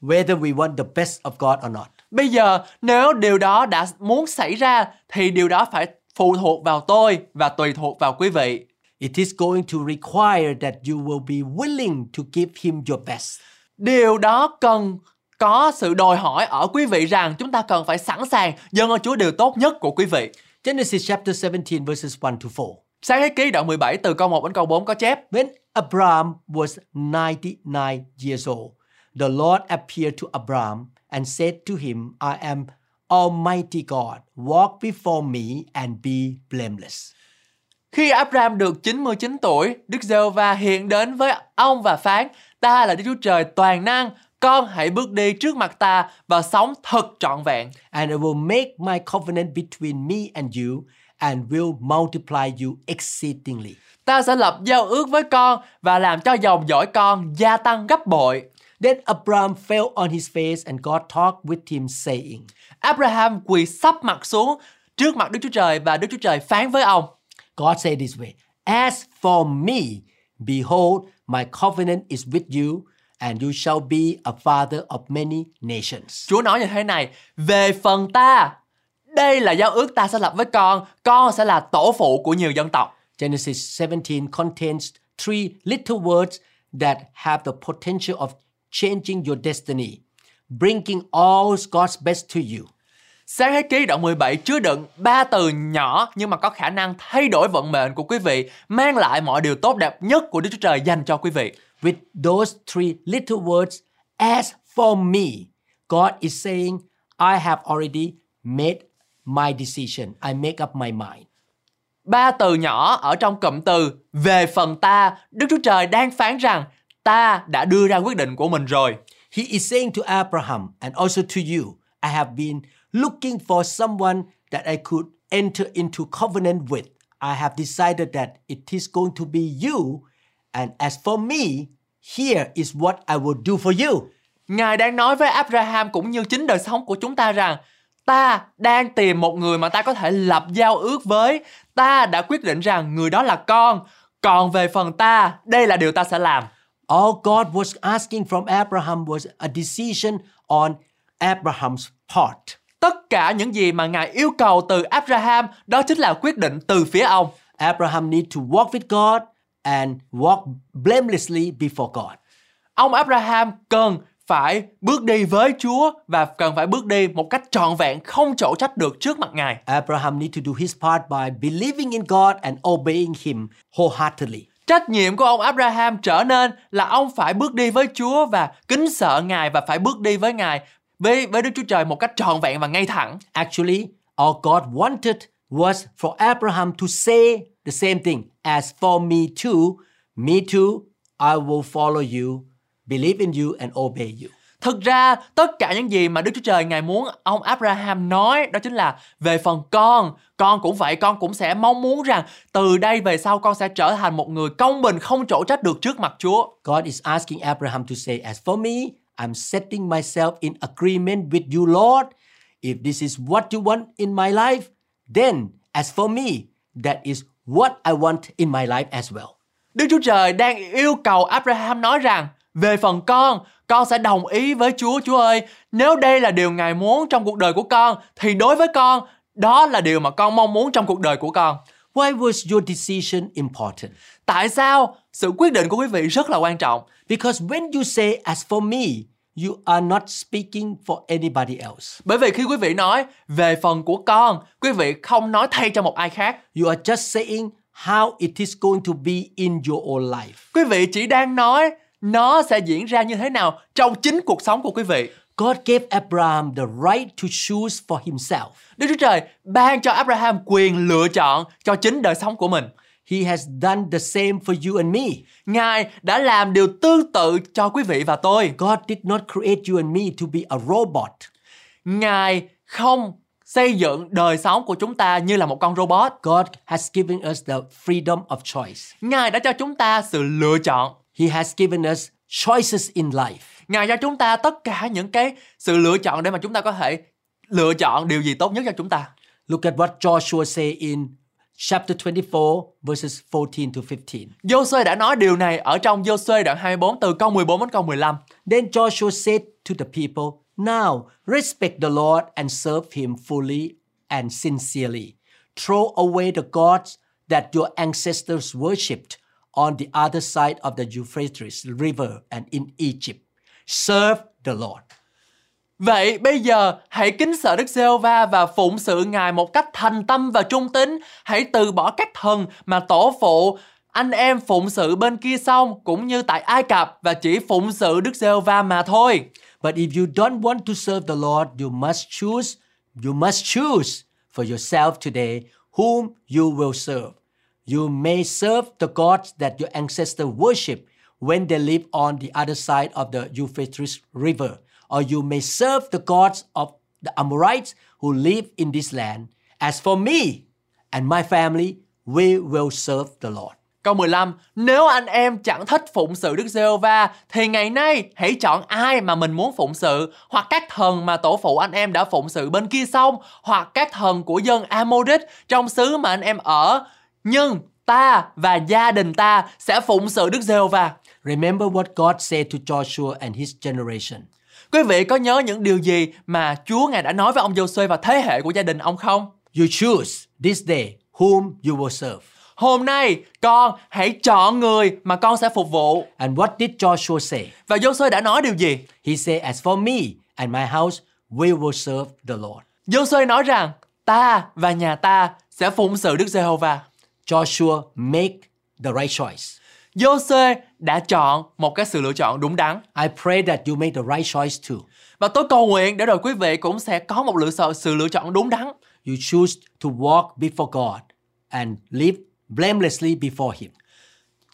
Speaker 1: whether we want the best of God or not.
Speaker 2: Bây giờ nếu điều đó đã muốn xảy ra thì điều đó phải phụ thuộc vào tôi và tùy thuộc vào quý vị.
Speaker 1: It is going to require that you will be willing to give him your best.
Speaker 2: Điều đó cần có sự đòi hỏi ở quý vị rằng chúng ta cần phải sẵn sàng dâng cho Chúa điều tốt nhất của quý vị.
Speaker 1: Genesis chapter 17 verses 1 to 4.
Speaker 2: Sáng thế ký đoạn 17 từ câu 1 đến câu 4 có chép
Speaker 1: When Abraham was 99 years old, the Lord appeared to Abraham and said to him, I am Almighty God, walk before me and be blameless.
Speaker 2: Khi Abraham được 99 tuổi, Đức giê va hiện đến với ông và phán, ta là Đức Chúa Trời toàn năng, con hãy bước đi trước mặt ta và sống thật trọn vẹn.
Speaker 1: And I will make my covenant between me and you and will multiply you exceedingly.
Speaker 2: Ta sẽ lập giao ước với con và làm cho dòng dõi con gia tăng gấp bội.
Speaker 1: Then Abraham fell on his face and God talked with him saying,
Speaker 2: Abraham quỳ sắp mặt xuống trước mặt Đức Chúa Trời và Đức Chúa Trời phán với ông.
Speaker 1: God said this way, As for me, behold, my covenant is with you, and you shall be a father of many nations.
Speaker 2: Chúa nói như thế này, về phần ta, đây là giao ước ta sẽ lập với con, con sẽ là tổ phụ của nhiều dân tộc.
Speaker 1: Genesis 17 contains three little words that have the potential of changing your destiny, bringing all God's best to you.
Speaker 2: Sáng thế ký đoạn 17 chứa đựng ba từ nhỏ nhưng mà có khả năng thay đổi vận mệnh của quý vị, mang lại mọi điều tốt đẹp nhất của Đức Chúa Trời dành cho quý vị.
Speaker 1: With those three little words, as for me, God is saying, I have already made my decision. I make up my mind.
Speaker 2: Ba từ nhỏ ở trong cụm từ về phần ta, Đức Chúa Trời đang phán rằng ta đã đưa ra quyết định của mình rồi.
Speaker 1: He is saying to Abraham and also to you, I have been looking for someone that I could enter into covenant with. I have decided that it is going to be you. And as for me, here is what I will do for you.
Speaker 2: Ngài đang nói với Abraham cũng như chính đời sống của chúng ta rằng ta đang tìm một người mà ta có thể lập giao ước với. Ta đã quyết định rằng người đó là con. Còn về phần ta, đây là điều ta sẽ làm.
Speaker 1: All God was asking from Abraham was a decision on Abraham's part.
Speaker 2: Tất cả những gì mà Ngài yêu cầu từ Abraham đó chính là quyết định từ phía ông.
Speaker 1: Abraham need to walk with God and walk blamelessly before God.
Speaker 2: Ông Abraham cần phải bước đi với Chúa và cần phải bước đi một cách trọn vẹn không chỗ trách được trước mặt Ngài.
Speaker 1: Abraham need to do his part by believing in God and obeying him wholeheartedly.
Speaker 2: Trách nhiệm của ông Abraham trở nên là ông phải bước đi với Chúa và kính sợ Ngài và phải bước đi với Ngài với với Đức Chúa Trời một cách trọn vẹn và ngay thẳng.
Speaker 1: Actually, all God wanted was for Abraham to say the same thing. As for me too, me too, I will follow you, believe in you and obey you.
Speaker 2: Thực ra tất cả những gì mà Đức Chúa Trời Ngài muốn ông Abraham nói đó chính là về phần con, con cũng vậy, con cũng sẽ mong muốn rằng từ đây về sau con sẽ trở thành một người công bình không chỗ trách được trước mặt Chúa.
Speaker 1: God is asking Abraham to say, As for me, I'm setting myself in agreement with you, Lord. If this is what you want in my life, then as for me, that is what I want in my life as well.
Speaker 2: Đức Chúa Trời đang yêu cầu Abraham nói rằng về phần con, con sẽ đồng ý với Chúa, Chúa ơi, nếu đây là điều Ngài muốn trong cuộc đời của con thì đối với con, đó là điều mà con mong muốn trong cuộc đời của con.
Speaker 1: Why was your decision important?
Speaker 2: Tại sao sự quyết định của quý vị rất là quan trọng?
Speaker 1: Because when you say, As for me, you are not speaking for anybody else.
Speaker 2: Bởi vì khi quý vị nói về phần của con, quý vị không nói thay cho một ai khác.
Speaker 1: You are just saying how it is going to be in your own life.
Speaker 2: Quý vị chỉ đang nói nó sẽ diễn ra như thế nào trong chính cuộc sống của quý vị.
Speaker 1: God gave Abraham the right to choose for himself.
Speaker 2: Đức Chúa Trời ban cho Abraham quyền lựa chọn cho chính đời sống của mình.
Speaker 1: He has done the same for you and me.
Speaker 2: Ngài đã làm điều tương tự cho quý vị và tôi.
Speaker 1: God did not create you and me to be a robot.
Speaker 2: Ngài không xây dựng đời sống của chúng ta như là một con robot.
Speaker 1: God has given us the freedom of choice.
Speaker 2: Ngài đã cho chúng ta sự lựa chọn.
Speaker 1: He has given us choices in life.
Speaker 2: Ngài cho chúng ta tất cả những cái sự lựa chọn để mà chúng ta có thể lựa chọn điều gì tốt nhất cho chúng ta.
Speaker 1: Look at what Joshua say in chapter 24 verses 14 to 15.
Speaker 2: Joshua đã nói điều này ở trong Joshua đoạn 24 từ câu 14 đến câu 15.
Speaker 1: Then Joshua said to the people, Now respect the Lord and serve him fully and sincerely. Throw away the gods that your ancestors worshipped on the other side of the Euphrates River and in Egypt. Serve the Lord.
Speaker 2: Vậy bây giờ hãy kính sợ Đức Giê-hô-va và phụng sự Ngài một cách thành tâm và trung tín. Hãy từ bỏ các thần mà tổ phụ anh em phụng sự bên kia sông cũng như tại Ai Cập và chỉ phụng sự Đức Giê-hô-va mà thôi.
Speaker 1: But if you don't want to serve the Lord, you must choose, you must choose for yourself today whom you will serve. You may serve the gods that your ancestors worship when they lived on the other side of the Euphrates River, or you may serve the gods of the Amorites who live in this land. As for me and my family, we will serve the Lord.
Speaker 2: Câu 15, nếu anh em chẳng thích phụng sự Đức Giê-hô-va thì ngày nay hãy chọn ai mà mình muốn phụng sự, hoặc các thần mà tổ phụ anh em đã phụng sự bên kia sông, hoặc các thần của dân Amorit trong xứ mà anh em ở. Nhưng ta và gia đình ta sẽ phụng sự Đức Giê-hô-va.
Speaker 1: Remember what God said to Joshua and his generation.
Speaker 2: Quý vị có nhớ những điều gì mà Chúa Ngài đã nói với ông Giô-suê và thế hệ của gia đình ông không?
Speaker 1: You choose this day whom you will serve.
Speaker 2: Hôm nay con hãy chọn người mà con sẽ phục vụ.
Speaker 1: And what did Joshua say?
Speaker 2: Và Giô-suê đã nói điều gì?
Speaker 1: He said, As for me and my house, we will serve the Lord.
Speaker 2: Giô-suê nói rằng ta và nhà ta sẽ phụng sự Đức Giê-hô-va.
Speaker 1: Joshua make the right choice.
Speaker 2: Giô-suê đã chọn một cái sự lựa chọn đúng đắn.
Speaker 1: I pray that you make the right choice too.
Speaker 2: Và tôi cầu nguyện để rồi quý vị cũng sẽ có một lựa chọn sự lựa chọn đúng đắn.
Speaker 1: You choose to walk before God and live blamelessly before Him.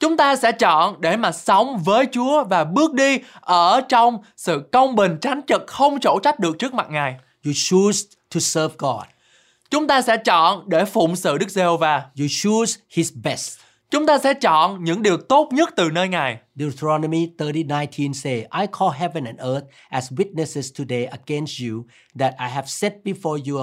Speaker 2: Chúng ta sẽ chọn để mà sống với Chúa và bước đi ở trong sự công bình tránh trực không chỗ trách được trước mặt Ngài.
Speaker 1: You choose to serve God.
Speaker 2: Chúng ta sẽ chọn để phụng sự Đức Giê-hô-va.
Speaker 1: You choose His best.
Speaker 2: Chúng ta sẽ chọn những điều tốt nhất từ nơi Ngài.
Speaker 1: Deuteronomy 30:19 say, I call heaven and earth as witnesses today against you that I have set before you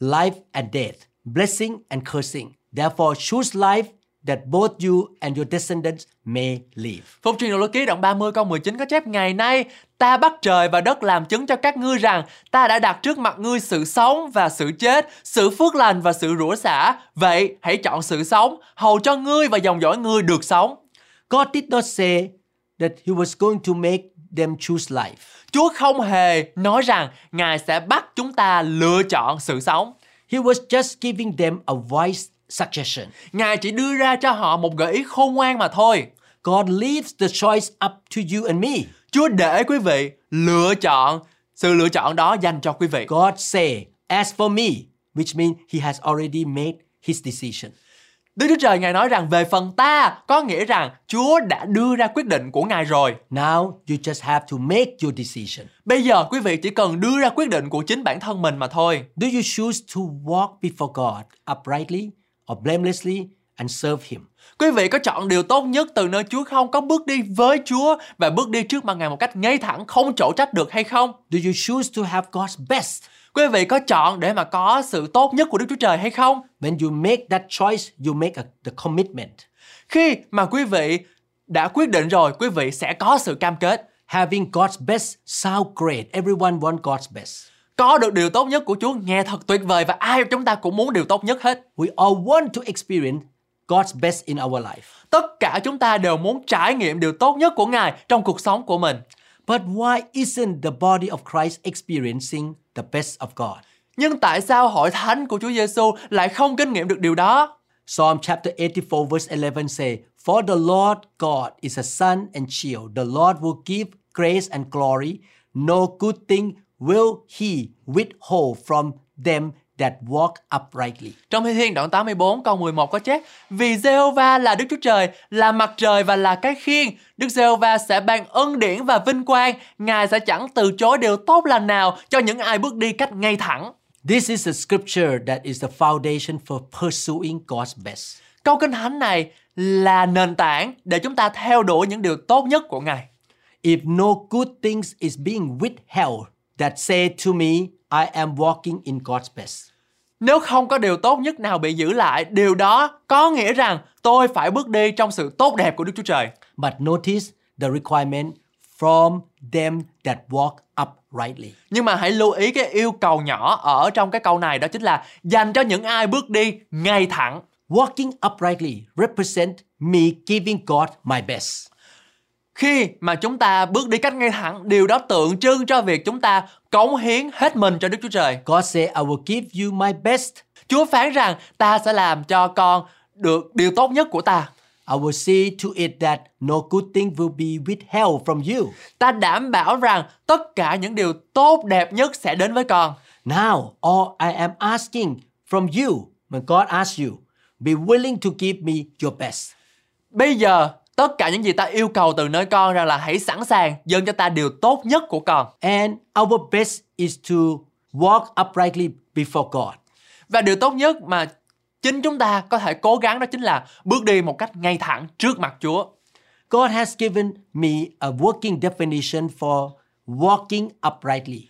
Speaker 1: life and death, blessing and cursing. Therefore choose life that both you and your descendants may live.
Speaker 2: Phúc truyền luật ký đoạn 30 câu 19 có chép ngày nay ta bắt trời và đất làm chứng cho các ngươi rằng ta đã đặt trước mặt ngươi sự sống và sự chết, sự phước lành và sự rủa xả. Vậy hãy chọn sự sống, hầu cho ngươi và dòng dõi ngươi được sống.
Speaker 1: God did not say that He was going to make them choose life.
Speaker 2: Chúa không hề nói rằng Ngài sẽ bắt chúng ta lựa chọn sự sống.
Speaker 1: He was just giving them a wise suggestion.
Speaker 2: Ngài chỉ đưa ra cho họ một gợi ý khôn ngoan mà thôi.
Speaker 1: God leaves the choice up to you and me.
Speaker 2: Chúa để quý vị lựa chọn sự lựa chọn đó dành cho quý vị.
Speaker 1: God say, as for me, which means He has already made His decision.
Speaker 2: Đức Chúa Trời Ngài nói rằng về phần ta có nghĩa rằng Chúa đã đưa ra quyết định của Ngài rồi.
Speaker 1: Now you just have to make your decision.
Speaker 2: Bây giờ quý vị chỉ cần đưa ra quyết định của chính bản thân mình mà thôi.
Speaker 1: Do you choose to walk before God uprightly or blamelessly and serve Him?
Speaker 2: Quý vị có chọn điều tốt nhất từ nơi Chúa không? Có bước đi với Chúa và bước đi trước mặt Ngài một cách ngay thẳng, không chỗ trách được hay không?
Speaker 1: Do you choose to have God's best?
Speaker 2: Quý vị có chọn để mà có sự tốt nhất của Đức Chúa Trời hay không?
Speaker 1: When you make that choice, you make a, the commitment.
Speaker 2: Khi mà quý vị đã quyết định rồi, quý vị sẽ có sự cam kết.
Speaker 1: Having God's best sound great. Everyone want God's best.
Speaker 2: Có được điều tốt nhất của Chúa nghe thật tuyệt vời và ai chúng ta cũng muốn điều tốt nhất hết.
Speaker 1: We all want to experience God's best in our life.
Speaker 2: Tất cả chúng ta đều muốn trải nghiệm điều tốt nhất của Ngài trong cuộc sống của mình.
Speaker 1: But why isn't the body of Christ experiencing the best of God?
Speaker 2: Nhưng tại sao hội thánh của Chúa Giêsu lại không kinh nghiệm được điều đó?
Speaker 1: Psalm chapter 84 verse 11 say, For the Lord God is a sun and shield. The Lord will give grace and glory. No good thing will he withhold from them that walk uprightly.
Speaker 2: Trong Thi Thiên đoạn 84 câu 11 có chép Vì Giê-hô-va là Đức Chúa Trời, là mặt trời và là cái khiên Đức Giê-hô-va sẽ ban ân điển và vinh quang Ngài sẽ chẳng từ chối điều tốt lành nào cho những ai bước đi cách ngay thẳng
Speaker 1: This is a scripture that is the foundation for pursuing God's best.
Speaker 2: Câu kinh thánh này là nền tảng để chúng ta theo đuổi những điều tốt nhất của Ngài
Speaker 1: If no good things is being withheld that say to me, I am walking in God's best.
Speaker 2: Nếu không có điều tốt nhất nào bị giữ lại, điều đó có nghĩa rằng tôi phải bước đi trong sự tốt đẹp của Đức Chúa Trời.
Speaker 1: But notice the requirement from them that walk uprightly.
Speaker 2: Nhưng mà hãy lưu ý cái yêu cầu nhỏ ở trong cái câu này đó chính là dành cho những ai bước đi ngay thẳng.
Speaker 1: Walking uprightly represent me giving God my best.
Speaker 2: Khi mà chúng ta bước đi cách ngay thẳng, điều đó tượng trưng cho việc chúng ta cống hiến hết mình cho Đức Chúa Trời.
Speaker 1: God said, I will give you my best.
Speaker 2: Chúa phán rằng ta sẽ làm cho con được điều tốt nhất của ta.
Speaker 1: I will see to it that no good thing will be withheld from you.
Speaker 2: Ta đảm bảo rằng tất cả những điều tốt đẹp nhất sẽ đến với con.
Speaker 1: Now, all I am asking from you, when God asks you, be willing to give me your best.
Speaker 2: Bây giờ, tất cả những gì ta yêu cầu từ nơi con rằng là hãy sẵn sàng dâng cho ta điều tốt nhất của con.
Speaker 1: And our best is to walk uprightly before God.
Speaker 2: Và điều tốt nhất mà chính chúng ta có thể cố gắng đó chính là bước đi một cách ngay thẳng trước mặt Chúa.
Speaker 1: God has given me a working definition for walking uprightly.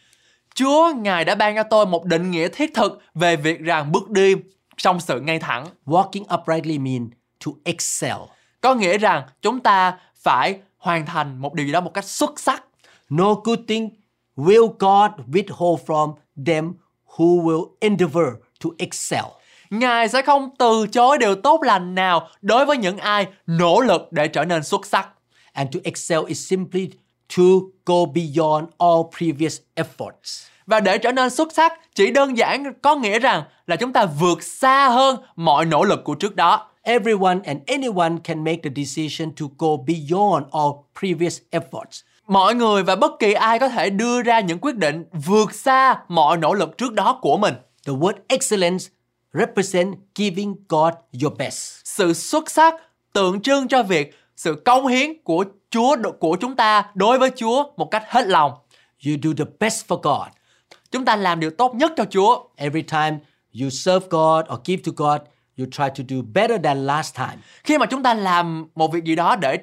Speaker 2: Chúa Ngài đã ban cho tôi một định nghĩa thiết thực về việc rằng bước đi trong sự ngay thẳng.
Speaker 1: Walking uprightly means to excel.
Speaker 2: Có nghĩa rằng chúng ta phải hoàn thành một điều gì đó một cách xuất sắc.
Speaker 1: No good thing will God withhold from them who will endeavor to excel.
Speaker 2: Ngài sẽ không từ chối điều tốt lành nào đối với những ai nỗ lực để trở nên xuất sắc.
Speaker 1: And to excel is simply to go beyond all previous efforts.
Speaker 2: Và để trở nên xuất sắc chỉ đơn giản có nghĩa rằng là chúng ta vượt xa hơn mọi nỗ lực của trước đó.
Speaker 1: Everyone and anyone can make the decision to go beyond all previous efforts.
Speaker 2: Mọi người và bất kỳ ai có thể đưa ra những quyết định vượt xa mọi nỗ lực trước đó của mình.
Speaker 1: The word excellence represent giving God your best.
Speaker 2: Sự xuất sắc tượng trưng cho việc sự công hiến của Chúa của chúng ta đối với Chúa một cách hết lòng.
Speaker 1: You do the best for God.
Speaker 2: Chúng ta làm điều tốt nhất cho Chúa.
Speaker 1: Every time you serve God or give to God, you try to do better than last time.
Speaker 2: Khi mà chúng ta làm một việc gì đó để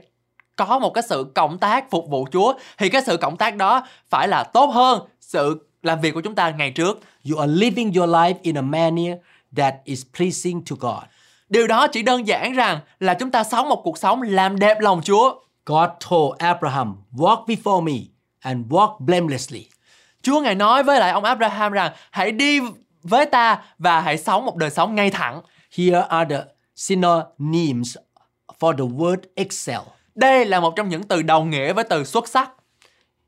Speaker 2: có một cái sự cộng tác phục vụ Chúa thì cái sự cộng tác đó phải là tốt hơn sự làm việc của chúng ta ngày trước.
Speaker 1: You are living your life in a manner that is pleasing to God.
Speaker 2: Điều đó chỉ đơn giản rằng là chúng ta sống một cuộc sống làm đẹp lòng Chúa.
Speaker 1: God told Abraham, walk before me and walk blamelessly.
Speaker 2: Chúa Ngài nói với lại ông Abraham rằng hãy đi với ta và hãy sống một đời sống ngay thẳng.
Speaker 1: Here are the synonyms for the word excel.
Speaker 2: Đây là một trong những từ đồng nghĩa với từ xuất sắc,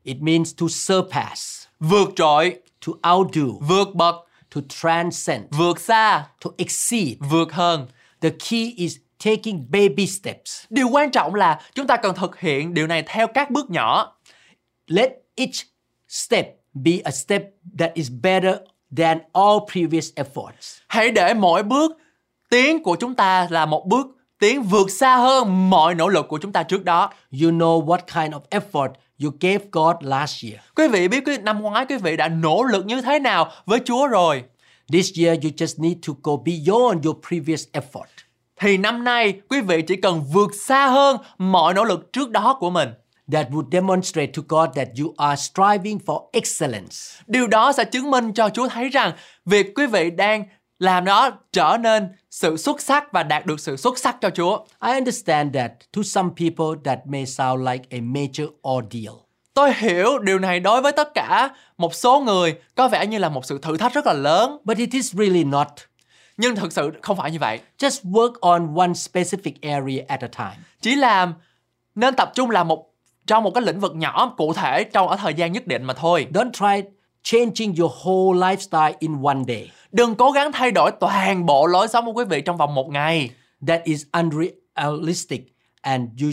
Speaker 1: It means to surpass,
Speaker 2: vượt trội,
Speaker 1: to outdo,
Speaker 2: vượt bậc,
Speaker 1: to transcend,
Speaker 2: vượt xa,
Speaker 1: to exceed.
Speaker 2: vượt hơn.
Speaker 1: The key is taking baby steps.
Speaker 2: Điều quan trọng là chúng ta cần thực hiện điều này theo các bước nhỏ.
Speaker 1: Let each step be a step that is better than all previous efforts.
Speaker 2: Hãy để mỗi bước tiến của chúng ta là một bước tiến vượt xa hơn mọi nỗ lực của chúng ta trước đó.
Speaker 1: You know what kind of effort you gave God last year.
Speaker 2: Quý vị biết cái năm ngoái quý vị đã nỗ lực như thế nào với Chúa rồi.
Speaker 1: This year, you just need to go beyond your previous effort.
Speaker 2: Thì năm nay quý vị chỉ cần vượt xa hơn mọi nỗ lực trước đó của mình.
Speaker 1: That would demonstrate to God that you are striving for excellence.
Speaker 2: Điều đó sẽ chứng minh cho Chúa thấy rằng việc quý vị đang làm đó trở nên sự xuất sắc và đạt được sự xuất sắc cho Chúa.
Speaker 1: I understand that to some people that may sound like a major ordeal.
Speaker 2: Tôi hiểu điều này đối với tất cả một số người có vẻ như là một sự thử thách rất là lớn,
Speaker 1: But it is really not.
Speaker 2: nhưng thực sự không phải như vậy.
Speaker 1: Just work on one specific area at a time.
Speaker 2: Chỉ làm nên tập trung làm một trong một cái lĩnh vực nhỏ cụ thể trong ở thời gian nhất định mà thôi.
Speaker 1: Don't try changing your whole lifestyle in one day.
Speaker 2: Đừng cố gắng thay đổi toàn bộ lối sống của quý vị trong vòng một ngày.
Speaker 1: That is unrealistic and you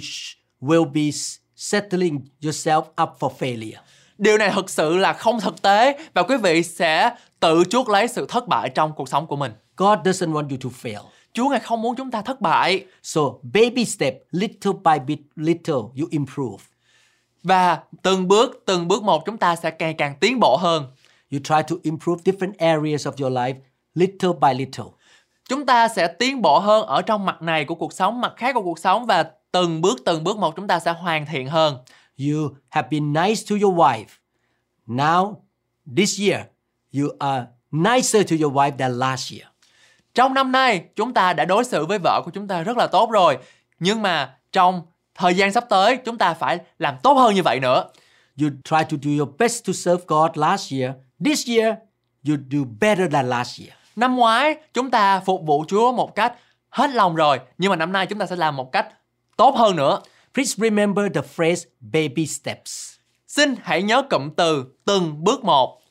Speaker 1: will be settling yourself up for failure.
Speaker 2: Điều này thực sự là không thực tế và quý vị sẽ tự chuốc lấy sự thất bại trong cuộc sống của mình.
Speaker 1: God doesn't want you to fail.
Speaker 2: Chúa ngài không muốn chúng ta thất bại
Speaker 1: So, baby step, little by bit, little, you improve.
Speaker 2: và từng bước từng bước một chúng ta sẽ càng càng tiến bộ hơn.
Speaker 1: You try to improve different areas of your life, little by little.
Speaker 2: Chúng ta sẽ tiến bộ hơn ở trong mặt này của cuộc sống, mặt khác của cuộc sống và từng bước từng bước một chúng ta sẽ hoàn thiện hơn.
Speaker 1: You have been nice to your wife. Now, this year, you are nicer to your wife than last year.
Speaker 2: Trong năm nay, chúng ta đã đối xử với vợ của chúng ta rất là tốt rồi. Nhưng mà trong thời gian sắp tới, chúng ta phải làm tốt hơn như vậy nữa.
Speaker 1: You try to do your best to serve God last year. This year, you do better than last year.
Speaker 2: Năm ngoái, chúng ta phục vụ Chúa một cách hết lòng rồi. Nhưng mà năm nay chúng ta sẽ làm một cách tốt hơn nữa.
Speaker 1: Please remember the phrase baby steps.
Speaker 2: Xin hãy nhớ cụm từ từng bước một.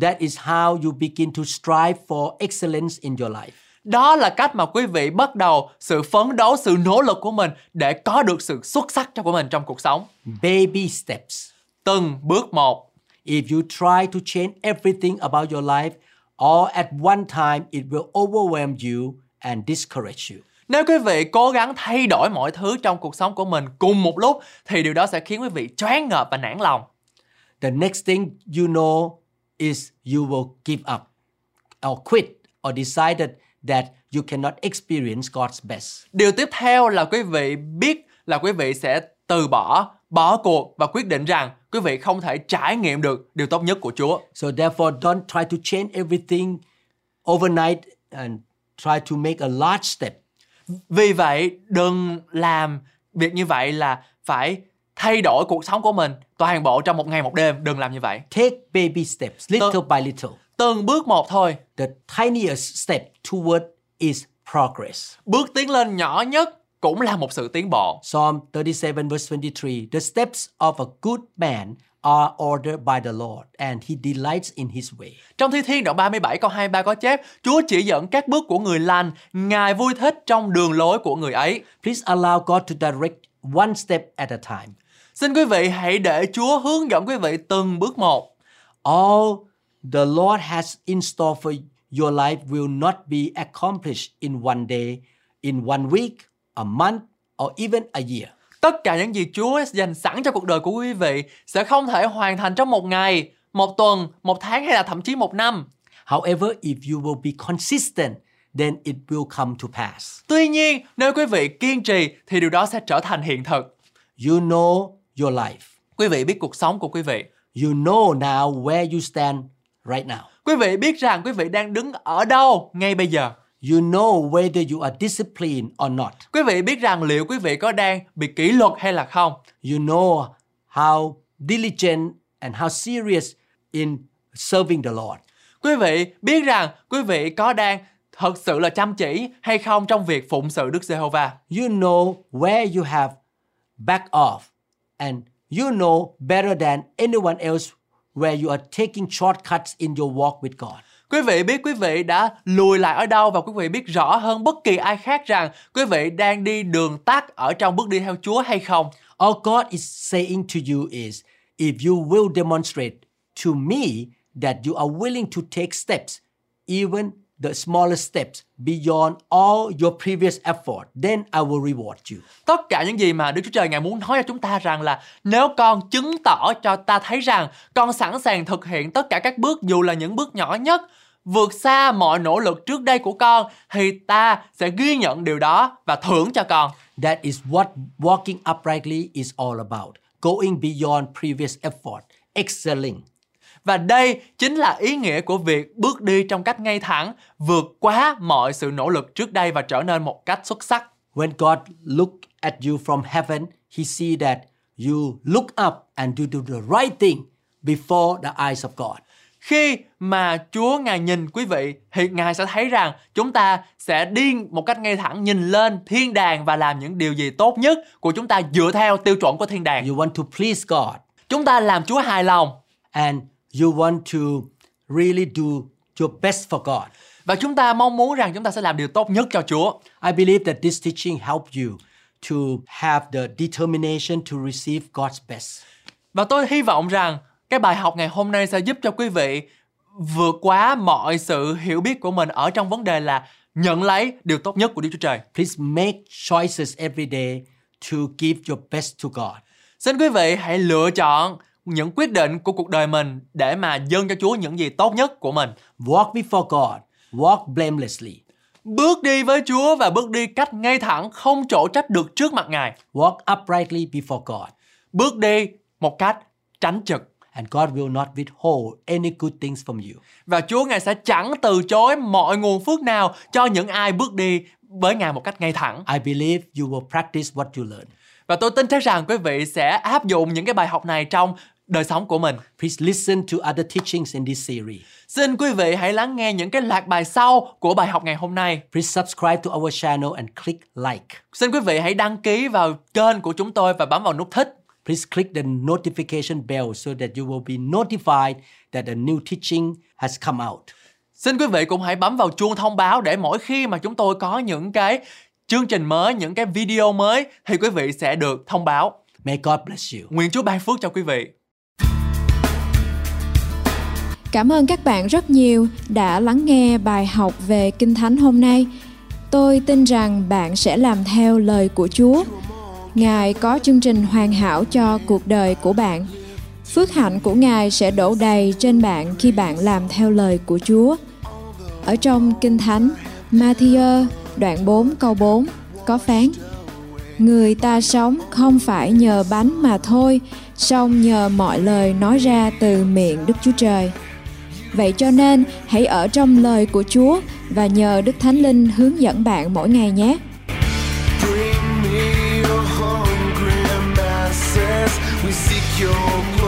Speaker 1: That is how you begin to strive for excellence in your life.
Speaker 2: Đó là cách mà quý vị bắt đầu sự phấn đấu, sự nỗ lực của mình để có được sự xuất sắc cho của mình trong cuộc sống.
Speaker 1: Baby steps.
Speaker 2: Từng bước một.
Speaker 1: If you try to change everything about your life all at one time, it will overwhelm you and discourage you.
Speaker 2: Nếu quý vị cố gắng thay đổi mọi thứ trong cuộc sống của mình cùng một lúc thì điều đó sẽ khiến quý vị choáng ngợp và nản lòng.
Speaker 1: The next thing you know is you will give up or quit or decided that you cannot experience God's best.
Speaker 2: Điều tiếp theo là quý vị biết là quý vị sẽ từ bỏ, bỏ cuộc và quyết định rằng quý vị không thể trải nghiệm được điều tốt nhất của Chúa.
Speaker 1: So therefore don't try to change everything overnight and try to make a large step.
Speaker 2: Vì vậy, đừng làm việc như vậy là phải thay đổi cuộc sống của mình toàn bộ trong một ngày một đêm. Đừng làm như vậy.
Speaker 1: Take baby steps, little by little.
Speaker 2: Từng bước một thôi.
Speaker 1: The tiniest step toward is progress.
Speaker 2: Bước tiến lên nhỏ nhất cũng là một sự tiến bộ.
Speaker 1: Psalm 37 verse 23. The steps of a good man are ordered by the Lord and he delights in his way.
Speaker 2: Trong Thi Thiên đoạn 37 câu 23 có chép, Chúa chỉ dẫn các bước của người lành, Ngài vui thích trong đường lối của người ấy.
Speaker 1: Please allow God to direct one step at a time.
Speaker 2: Xin quý vị hãy để Chúa hướng dẫn quý vị từng bước một.
Speaker 1: All the Lord has in store for your life will not be accomplished in one day, in one week, a month, or even a year.
Speaker 2: Tất cả những gì Chúa dành sẵn cho cuộc đời của quý vị sẽ không thể hoàn thành trong một ngày, một tuần, một tháng hay là thậm chí một năm.
Speaker 1: However, if you will be consistent, then it will come to pass.
Speaker 2: Tuy nhiên, nếu quý vị kiên trì thì điều đó sẽ trở thành hiện thực.
Speaker 1: You know your life.
Speaker 2: Quý vị biết cuộc sống của quý vị.
Speaker 1: You know now where you stand right now.
Speaker 2: Quý vị biết rằng quý vị đang đứng ở đâu ngay bây giờ.
Speaker 1: You know whether you are disciplined or not.
Speaker 2: Quý vị biết rằng liệu quý vị có đang bị kỷ luật hay là không.
Speaker 1: You know how diligent and how serious in serving the Lord.
Speaker 2: Quý vị biết rằng quý vị có đang thật sự là chăm chỉ hay không trong việc phụng sự Đức Giê-hô-va.
Speaker 1: You know where you have back off and you know better than anyone else where you are taking shortcuts in your walk with God.
Speaker 2: Quý vị biết quý vị đã lùi lại ở đâu và quý vị biết rõ hơn bất kỳ ai khác rằng quý vị đang đi đường tắt ở trong bước đi theo Chúa hay không.
Speaker 1: All God is saying to you is if you will demonstrate to me that you are willing to take steps, even the smallest steps beyond all your previous effort, then I will reward you.
Speaker 2: Tất cả những gì mà Đức Chúa Trời Ngài muốn nói cho chúng ta rằng là nếu con chứng tỏ cho ta thấy rằng con sẵn sàng thực hiện tất cả các bước dù là những bước nhỏ nhất, vượt xa mọi nỗ lực trước đây của con thì ta sẽ ghi nhận điều đó và thưởng cho con.
Speaker 1: That is what walking uprightly is all about. Going beyond previous effort, excelling.
Speaker 2: Và đây chính là ý nghĩa của việc bước đi trong cách ngay thẳng, vượt quá mọi sự nỗ lực trước đây và trở nên một cách xuất sắc.
Speaker 1: When God look at you from heaven, he see that you look up and you do the right thing before the eyes of God.
Speaker 2: Khi mà Chúa Ngài nhìn quý vị thì Ngài sẽ thấy rằng chúng ta sẽ đi một cách ngay thẳng nhìn lên thiên đàng và làm những điều gì tốt nhất của chúng ta dựa theo tiêu chuẩn của thiên đàng.
Speaker 1: You want to please God
Speaker 2: Chúng ta làm Chúa hài lòng
Speaker 1: and you want to really do your best for God.
Speaker 2: và chúng ta mong muốn rằng chúng ta sẽ làm điều tốt nhất cho Chúa.
Speaker 1: I believe that this teaching help you to have the determination to receive God's best.
Speaker 2: Và tôi hy vọng rằng cái bài học ngày hôm nay sẽ giúp cho quý vị vượt quá mọi sự hiểu biết của mình ở trong vấn đề là nhận lấy điều tốt nhất của Đức Chúa Trời.
Speaker 1: Please make choices every day to give your best to God.
Speaker 2: Xin quý vị hãy lựa chọn những quyết định của cuộc đời mình để mà dâng cho Chúa những gì tốt nhất của mình.
Speaker 1: Walk before God. Walk blamelessly.
Speaker 2: Bước đi với Chúa và bước đi cách ngay thẳng không chỗ trách được trước mặt Ngài.
Speaker 1: Walk uprightly before God.
Speaker 2: Bước đi một cách tránh trực.
Speaker 1: And God will not withhold any good things from you.
Speaker 2: Và Chúa Ngài sẽ chẳng từ chối mọi nguồn phước nào cho những ai bước đi với Ngài một cách ngay thẳng.
Speaker 1: I believe you will practice what you learn.
Speaker 2: Và tôi tin chắc rằng quý vị sẽ áp dụng những cái bài học này trong đời sống của mình.
Speaker 1: Please listen to other teachings in this series.
Speaker 2: Xin quý vị hãy lắng nghe những cái loạt bài sau của bài học ngày hôm nay.
Speaker 1: Please subscribe to our channel and click like.
Speaker 2: Xin quý vị hãy đăng ký vào kênh của chúng tôi và bấm vào nút thích.
Speaker 1: Please click the notification bell so that you will be notified that a new teaching has come out.
Speaker 2: Xin quý vị cũng hãy bấm vào chuông thông báo để mỗi khi mà chúng tôi có những cái chương trình mới, những cái video mới thì quý vị sẽ được thông báo.
Speaker 1: May God bless you.
Speaker 2: Nguyện Chúa ban phước cho quý vị.
Speaker 3: Cảm ơn các bạn rất nhiều đã lắng nghe bài học về Kinh Thánh hôm nay. Tôi tin rằng bạn sẽ làm theo lời của Chúa. Ngài có chương trình hoàn hảo cho cuộc đời của bạn. Phước hạnh của Ngài sẽ đổ đầy trên bạn khi bạn làm theo lời của Chúa. Ở trong Kinh Thánh, Matthew đoạn 4 câu 4 có phán Người ta sống không phải nhờ bánh mà thôi, song nhờ mọi lời nói ra từ miệng Đức Chúa Trời. Vậy cho nên, hãy ở trong lời của Chúa và nhờ Đức Thánh Linh hướng dẫn bạn mỗi ngày nhé.
Speaker 4: Your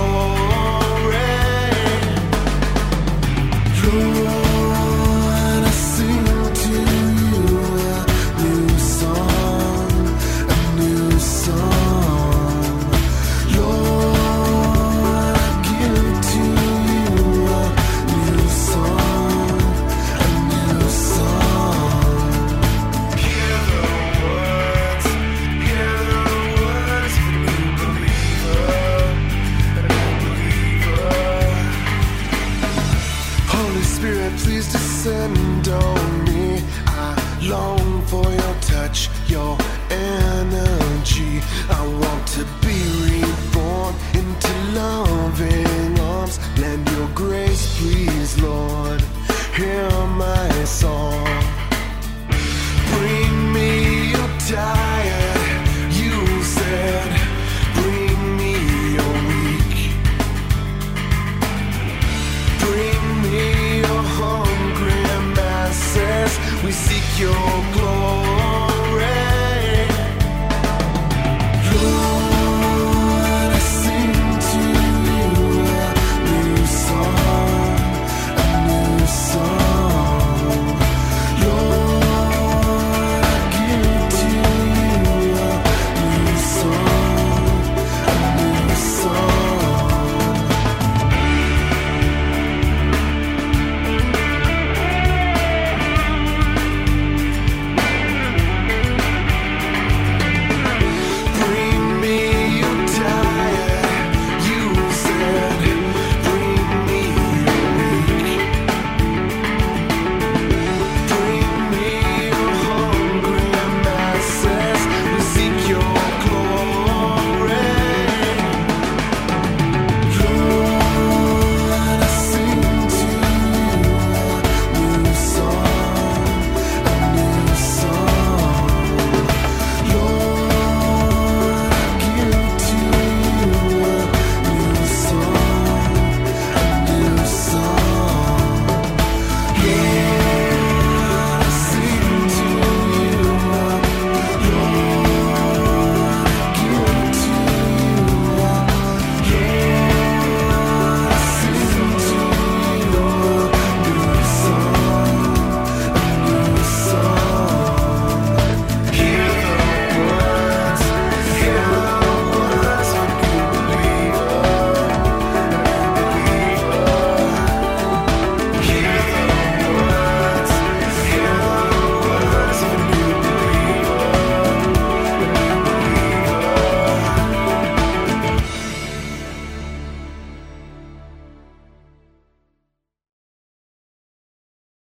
Speaker 4: your